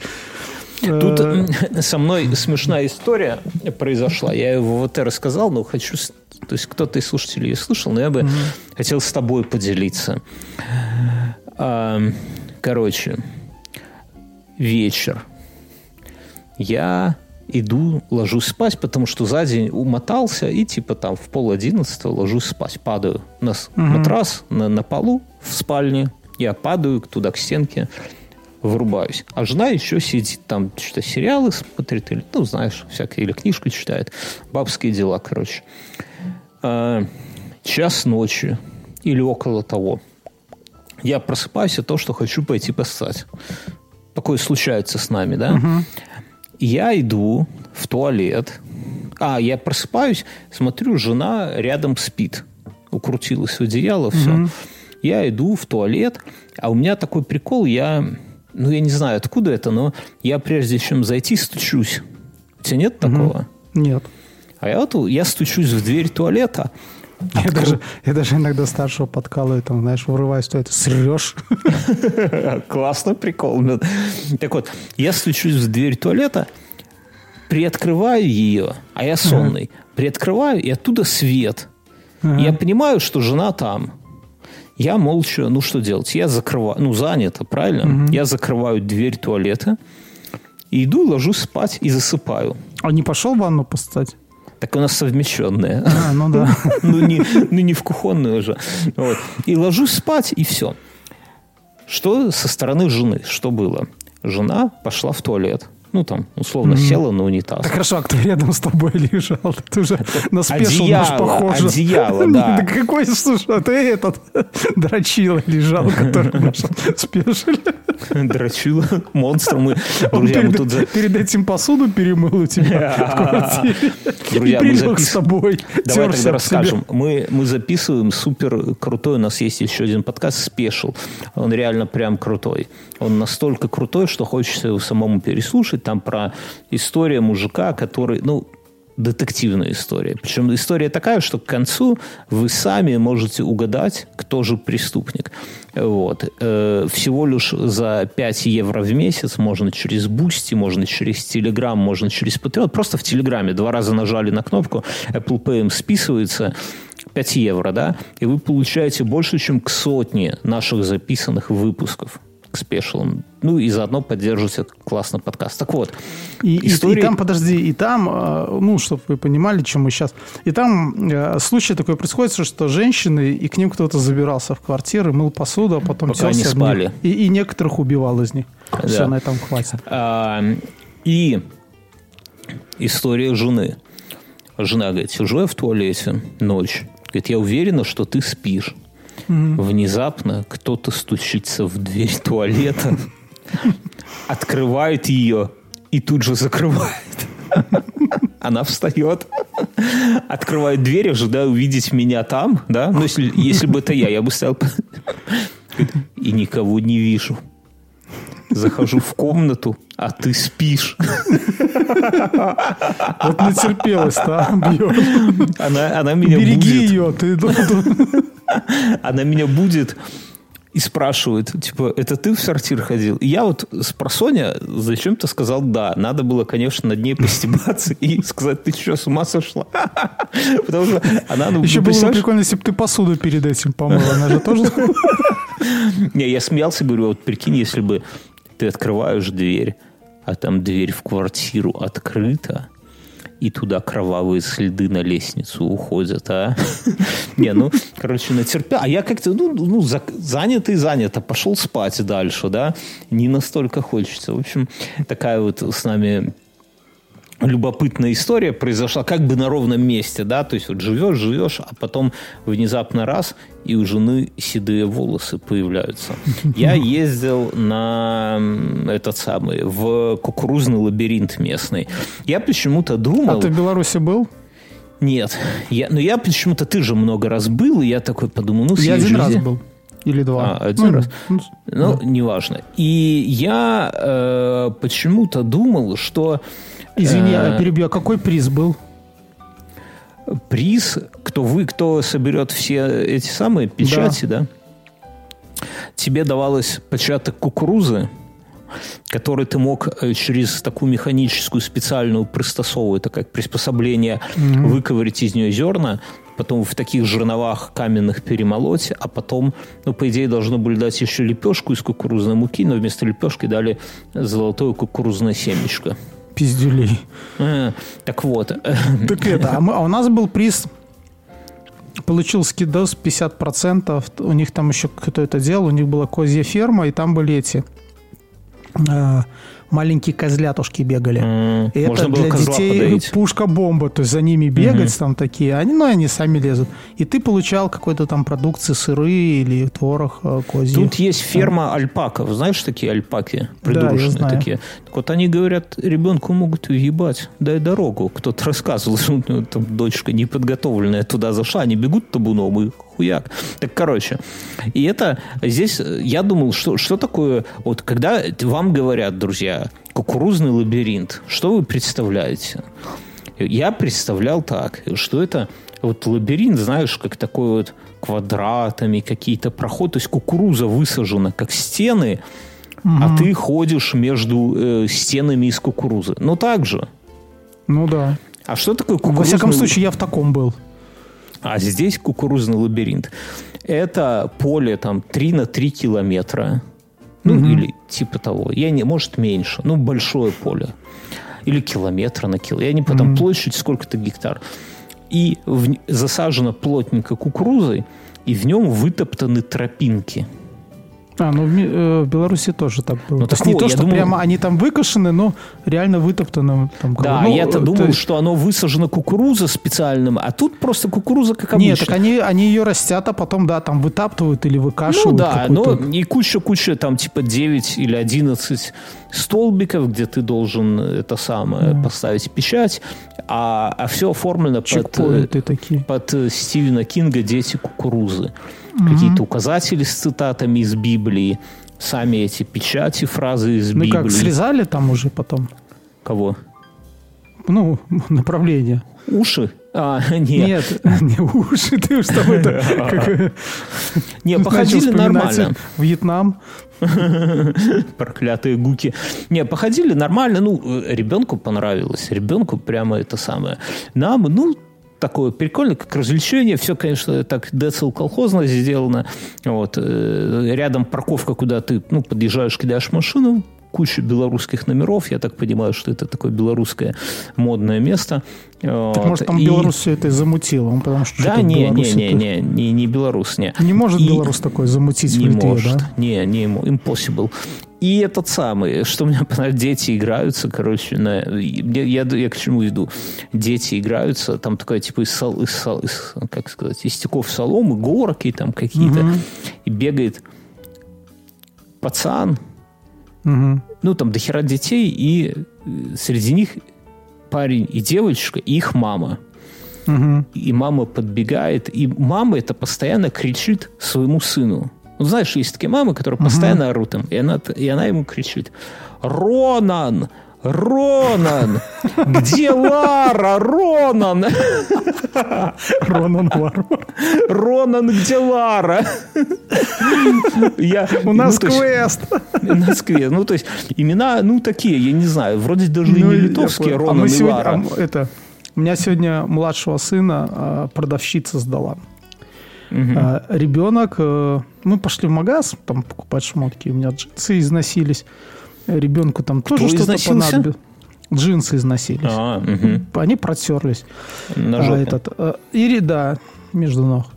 Speaker 3: Тут э. со мной смешная история произошла. Я ее в ВВТ рассказал, но хочу то есть кто-то из слушателей слышал, но я бы mm-hmm. хотел с тобой поделиться. Короче, вечер. Я иду, ложусь спать, потому что за день умотался и типа там в пол одиннадцатого ложусь спать. Падаю на mm-hmm. матрас на, на полу в спальне. Я падаю туда к стенке, врубаюсь. А жена еще сидит там, что-то сериалы смотрит, или, ну, знаешь, всякие, или книжку читает. Бабские дела, короче э, час ночи или около того. Я просыпаюсь от того, что хочу пойти поссать. Такое случается с нами, да? Угу. Я иду в туалет. А, я просыпаюсь, смотрю, жена рядом спит. Укрутилась в одеяло, угу. все. Я иду в туалет, а у меня такой прикол, я... Ну, я не знаю, откуда это, но я прежде чем зайти, стучусь. У тебя нет такого? Угу.
Speaker 2: Нет.
Speaker 3: А я вот я стучусь в дверь туалета.
Speaker 2: Я даже, я даже иногда старшего подкалываю, там, знаешь, вырываюсь, что это срешь. [laughs]
Speaker 3: Классный прикол. Так вот, я стучусь в дверь туалета, приоткрываю ее, а я сонный, приоткрываю, и оттуда свет. Я понимаю, что жена там. Я молча, ну что делать? Я закрываю, ну занято, правильно? Угу. Я закрываю дверь туалета, и иду, ложусь спать и засыпаю.
Speaker 2: А не пошел в ванну постать?
Speaker 3: Так у нас совмещенные.
Speaker 2: А, ну да. [laughs]
Speaker 3: ну, не, ну не в кухонную же. Вот. И ложусь спать, и все. Что со стороны жены? Что было? Жена пошла в туалет ну, там, условно, mm-hmm. села на унитаз.
Speaker 2: Так хорошо, а кто рядом с тобой [laughs] лежал? Ты уже на спешл
Speaker 3: одеяло, похоже. Одеяло, [laughs] да.
Speaker 2: да какой, слушай, а ты этот [laughs] дрочила лежал, который нашел спешл.
Speaker 3: Дрочила, монстр. Мы, друзья,
Speaker 2: перед,
Speaker 3: мы тут... За...
Speaker 2: перед этим посуду перемыл у тебя в квартире.
Speaker 3: Друзья,
Speaker 2: и
Speaker 3: мы запис...
Speaker 2: с тобой.
Speaker 3: Давай тогда расскажем. Мы, мы записываем супер крутой, у нас есть еще один подкаст «Спешл». Он реально прям крутой. Он настолько крутой, что хочется его самому переслушать. Там про историю мужика, который, ну, детективная история. Причем история такая, что к концу вы сами можете угадать, кто же преступник. Вот. Э, всего лишь за 5 евро в месяц можно через Boosty, можно через Телеграм, можно через Patreon. Просто в Телеграме два раза нажали на кнопку, Apple Pay списывается, 5 евро, да, и вы получаете больше, чем к сотне наших записанных выпусков к спешалам. Ну и заодно поддерживать этот классный подкаст. Так вот.
Speaker 2: И, история... и, и там, подожди, и там, э, ну, чтобы вы понимали, чем мы сейчас. И там э, случай такой происходит, что женщины, и к ним кто-то забирался в квартиры, мыл посуду, а потом
Speaker 3: Пока они спали.
Speaker 2: И, и некоторых убивал из них. Да. Все, на этом хватит.
Speaker 3: А, и история жены. Жена говорит, сижу я в туалете ночь. Говорит, я уверена, что ты спишь. Внезапно кто-то стучится в дверь туалета, [laughs] открывает ее и тут же закрывает. [laughs] Она встает, открывает дверь, ожидая увидеть меня там, да? Ну, если, если бы это я, я бы стоял [laughs] и никого не вижу. Захожу в комнату, а ты спишь.
Speaker 2: Вот натерпелась-то, а,
Speaker 3: Бьерн. Она, она меня
Speaker 2: Береги
Speaker 3: будет.
Speaker 2: ее, ты [laughs]
Speaker 3: Она меня будет и спрашивает, типа, это ты в сортир ходил? И я вот с просоня зачем-то сказал да. Надо было, конечно, над ней постебаться и сказать, ты что, с ума сошла? [laughs] Потому что она... Ну,
Speaker 2: Еще было бы прикольно, если бы ты посуду перед этим помыла. Она же тоже... [laughs]
Speaker 3: Не, я смеялся, говорю, вот прикинь, если бы ты открываешь дверь, а там дверь в квартиру открыта, и туда кровавые следы на лестницу уходят, а? [laughs] Не, ну, короче, натерпел. А я как-то, ну, ну и занят, а пошел спать дальше, да? Не настолько хочется. В общем, такая вот с нами любопытная история произошла как бы на ровном месте, да, то есть вот живешь, живешь, а потом внезапно раз, и у жены седые волосы появляются. Я ездил на этот самый, в кукурузный лабиринт местный. Я почему-то думал...
Speaker 2: А ты в Беларуси был?
Speaker 3: Нет. Я, но я почему-то, ты же много раз был, и я такой подумал, ну,
Speaker 2: Я один раз был. Или два.
Speaker 3: А, один ну, раз. Ну, ну да. неважно. И я э, почему-то думал, что
Speaker 2: Извини, я э, перебью. А какой приз был?
Speaker 3: Приз, кто вы, кто соберет все эти самые печати, да? да? Тебе давалось початок кукурузы, который ты мог э, через такую механическую специальную пристосовую, это как приспособление, mm-hmm. выковырить из нее зерна, потом в таких жерновах каменных перемолоть, а потом, ну, по идее, должны были дать еще лепешку из кукурузной муки, но вместо лепешки дали золотое кукурузное семечко
Speaker 2: пиздюлей.
Speaker 3: А, так вот. [laughs]
Speaker 2: Так это, а, мы, а у нас был приз получил скидос 50%. У них там еще кто это делал. У них была козья ферма, и там были эти э, маленькие козлятушки бегали. Mm, и это для детей [laughs] пушка-бомба, то есть за ними бегать mm-hmm. там такие, они, ну, они сами лезут. И ты получал какой-то там продукции, сыры или творог э, козий.
Speaker 3: Тут есть ферма альпаков, знаешь, такие альпаки придурочные да, такие. Так вот они говорят, ребенку могут въебать, дай дорогу. Кто-то [laughs] рассказывал, что ну, там дочка неподготовленная туда зашла, они бегут табуном и хуяк. Так, короче, и это здесь, я думал, что, что такое, вот когда вам говорят, друзья, кукурузный лабиринт, что вы представляете? Я представлял так, что это вот лабиринт, знаешь, как такой вот квадратами какие-то проходы, то есть кукуруза высажена как стены, угу. а ты ходишь между э, стенами из кукурузы. Ну так же.
Speaker 2: Ну да.
Speaker 3: А что такое кукурузный...
Speaker 2: Во всяком случае, я в таком был.
Speaker 3: А здесь кукурузный лабиринт. Это поле там 3 на 3 километра. Ну, угу. или типа того. Я не, может, меньше. Ну, большое поле. Или километра на кило. Я не помню, там площадь сколько-то гектар. И в, засажено плотненько кукурузой, и в нем вытоптаны тропинки –
Speaker 2: а, ну в, э, в Беларуси тоже так было. Ну, то есть не то, что думал... прямо они там выкошены, но реально вытоптаны. Там,
Speaker 3: да, ну, я-то думал, ты... что оно высажено кукуруза специальным, а тут просто кукуруза как обычно. Нет,
Speaker 2: так они, они ее растят, а потом, да, там вытаптывают или выкашивают. Ну
Speaker 3: да, но и куча-куча, там типа 9 или 11 столбиков, где ты должен это самое mm. поставить печать, а, а все оформлено под, э, такие. под Стивена Кинга «Дети кукурузы» mm-hmm. какие-то указатели с цитатами из Библии, сами эти печати, фразы из ну, Библии. Ну как,
Speaker 2: срезали там уже потом?
Speaker 3: Кого?
Speaker 2: Ну, [laughs] направление.
Speaker 3: Уши?
Speaker 2: А, [laughs] нет. Нет, [laughs] не уши, ты что это?
Speaker 3: Не, походили нормально.
Speaker 2: Вьетнам.
Speaker 3: Проклятые гуки. Не, походили нормально. Ну, ребенку понравилось. Ребенку прямо это самое. Нам, ну, такое прикольное, как развлечение. Все, конечно, так децл колхозно сделано. Вот. Э, рядом парковка, куда ты ну, подъезжаешь, кидаешь машину, куча белорусских номеров. Я так понимаю, что это такое белорусское модное место.
Speaker 2: Так может, там и... Беларусь все это замутил? Он потому что
Speaker 3: да, не, не, не, не, не, не Беларусь, не.
Speaker 2: Не может и... Беларусь такой замутить
Speaker 3: не
Speaker 2: в Литве,
Speaker 3: может.
Speaker 2: да?
Speaker 3: Не, не, impossible. И этот самый, что мне понравилось, дети играются, короче, на, я, я, я к чему иду? Дети играются, там такое, типа, из, сол, из, сол, из как сказать, из стеков соломы, горки там какие-то, угу. и бегает пацан, угу. ну, там дохера детей, и э, среди них парень и девочка, и их мама. Угу. И мама подбегает, и мама это постоянно кричит своему сыну. Ну, знаешь, есть такие мамы, которые постоянно угу. орут им, и она, и она ему кричит, «Ронан! Ронан! [laughs] Где Лара? Ронан!
Speaker 2: Ронан Варвар.
Speaker 3: Ронан, где Лара?
Speaker 2: Я, У нас ну, квест.
Speaker 3: У нас квест. Ну, то есть, имена, ну, такие, я не знаю, вроде даже ну, не литовские, Ронан а мы и сегодня, Лара.
Speaker 2: А, это, у меня сегодня младшего сына а, продавщица сдала. Угу. А, ребенок, э, мы пошли в магаз, там покупать шмотки, у меня джинсы износились. Ребенку там Кто тоже что-то понадобилось. Джинсы износились. А, угу. Они протерлись. На жопе. А, этот, э, и да, между ног.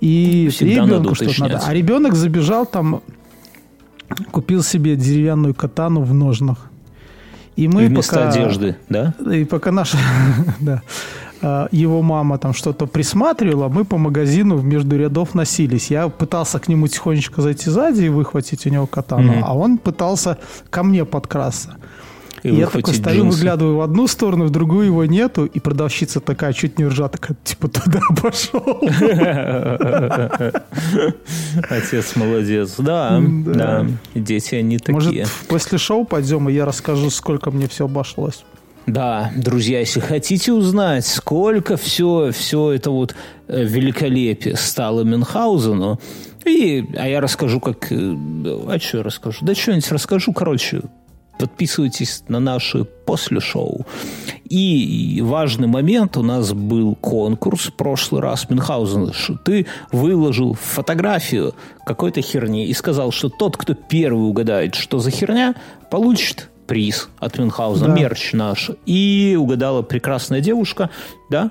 Speaker 2: И Всегда ребенку что-то надо. А ребенок забежал там, купил себе деревянную катану в ножнах.
Speaker 3: И мы Вместо пока, одежды, да?
Speaker 2: И пока наша, [laughs] да, его мама там что-то присматривала, мы по магазину между рядов носились. Я пытался к нему тихонечко зайти сзади и выхватить у него катану, mm-hmm. а он пытался ко мне подкрасться. И я такой стою, джинсы. выглядываю в одну сторону, в другую его нету, и продавщица такая чуть не ржа, такая, типа, туда пошел. [laughs]
Speaker 3: Отец молодец. Да, да. Дети они такие.
Speaker 2: Может, после шоу пойдем, и я расскажу, сколько мне все обошлось.
Speaker 3: Да, друзья, если хотите узнать, сколько все, все это вот э, великолепие стало Мюнхгаузену, и, а я расскажу, как... Э, а что я расскажу? Да что-нибудь расскажу. Короче, подписывайтесь на наши после шоу. И важный момент, у нас был конкурс в прошлый раз Мюнхгаузен. Ты выложил фотографию какой-то херни и сказал, что тот, кто первый угадает, что за херня, получит приз от Мюнхгаузена, да. мерч наш. И угадала прекрасная девушка, да?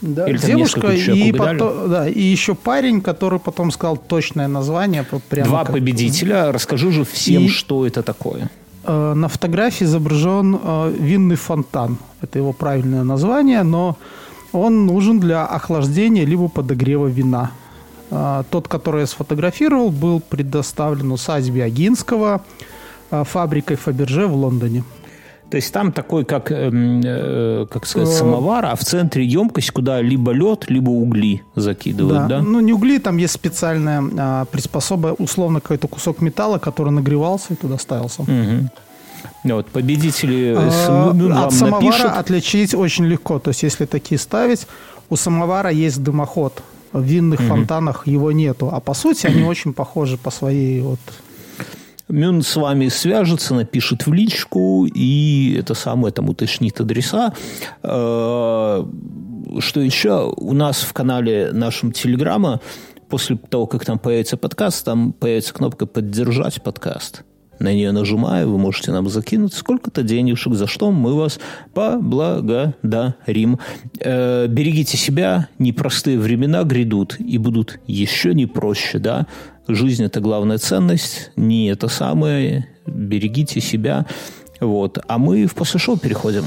Speaker 2: Да, Или девушка и, потом, да, и еще парень, который потом сказал точное название. Прямо
Speaker 3: Два как... победителя. Расскажи же всем, и... что это такое.
Speaker 2: Э, на фотографии изображен э, винный фонтан. Это его правильное название, но он нужен для охлаждения либо подогрева вина. Э, тот, который я сфотографировал, был предоставлен усадьбе Агинского – фабрикой Фаберже в Лондоне.
Speaker 3: То есть там такой, как, эм, э, как сказать, э, самовар, а в центре емкость, куда либо лед, либо угли закидывают, да?
Speaker 2: да? Ну, не угли, там есть специальная а, приспособа, условно какой-то кусок металла, который нагревался и туда ставился. Угу.
Speaker 3: Вот, победители
Speaker 2: а, ну, От самовара напишут. отличить очень легко. То есть, если такие ставить, у самовара есть дымоход. В винных угу. фонтанах его нету. А по сути, они [clears throat] очень похожи по своей вот
Speaker 3: Мюн с вами свяжется, напишет в личку и это самое там уточнит адреса. Э, что еще у нас в канале нашем Телеграма, после того, как там появится подкаст, там появится кнопка «Поддержать подкаст». На нее нажимая, вы можете нам закинуть сколько-то денежек, за что мы вас поблагодарим. Э, берегите себя, непростые времена грядут и будут еще не проще, да. Жизнь – это главная ценность, не это самое. Берегите себя. Вот. А мы в после шоу переходим.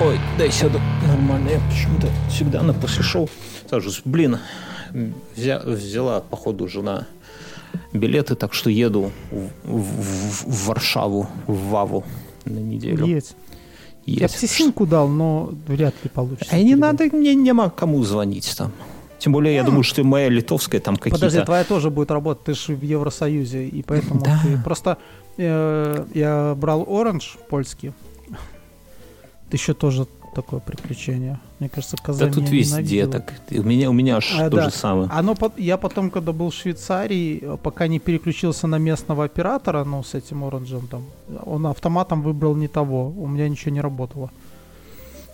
Speaker 3: Ой, дай сяду нормально. Я почему-то всегда на после шоу сажусь. Блин, взя, взяла, походу, жена билеты, так что еду в, в, в Варшаву, в Ваву на неделю.
Speaker 2: Есть. Я бы синьку дал, но вряд ли получится.
Speaker 3: А не надо, мне нема кому звонить там. Тем более, я думаю, что моя литовская там какие-то...
Speaker 2: Подожди, твоя тоже будет работать, ты же в Евросоюзе, и поэтому
Speaker 3: Да.
Speaker 2: ты просто... э, я брал Оранж польский. Это еще тоже такое приключение. Мне кажется,
Speaker 3: Да
Speaker 2: Казань
Speaker 3: тут
Speaker 2: я
Speaker 3: везде так. У меня, у меня аж
Speaker 2: А,
Speaker 3: то
Speaker 2: да.
Speaker 3: же самое.
Speaker 2: Оно, я потом, когда был в Швейцарии, э, пока не переключился на местного оператора, ну, с этим оранжем там, он автоматом выбрал не того, у меня ничего не работало.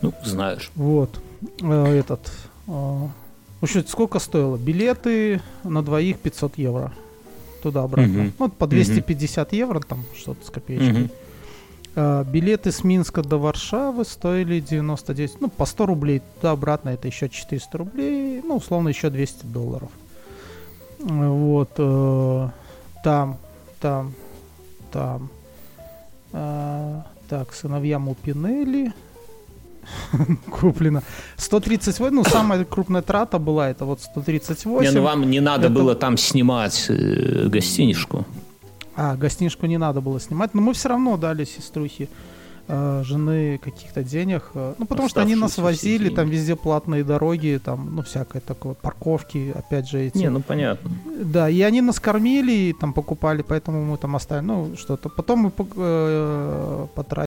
Speaker 3: Ну, знаешь.
Speaker 2: Вот. Э, Этот. э, В общем, сколько стоило? Билеты на двоих 500 евро. Туда-обратно.
Speaker 3: Мгм.
Speaker 2: Ну, по 250 евро, там что-то с копеечкой.
Speaker 3: Мгм.
Speaker 2: А, билеты с Минска до Варшавы стоили 99, ну, по 100 рублей. Туда-обратно это еще 400 рублей. Ну, условно, еще 200 долларов. Э, Вот. э, Там, там, там. А, Так, сыновья Мупинелли. [laughs] Куплено. 138, ну, самая крупная трата была, это вот 138.
Speaker 3: Не, ну вам не надо
Speaker 2: Это-
Speaker 3: было там снимать э, гостинишку.
Speaker 2: А, гостинишку не надо было снимать, но мы все равно дали сеструхе э, жены каких-то денег. э, ну, потому что они нас возили,
Speaker 3: деньги.
Speaker 2: там везде платные дороги, там, ну, всякое такое, парковки, опять же, эти.
Speaker 3: Не, ну понятно.
Speaker 2: Да, и они нас кормили, и там покупали, поэтому мы там оставили, ну, что-то. Потом мы э, потратили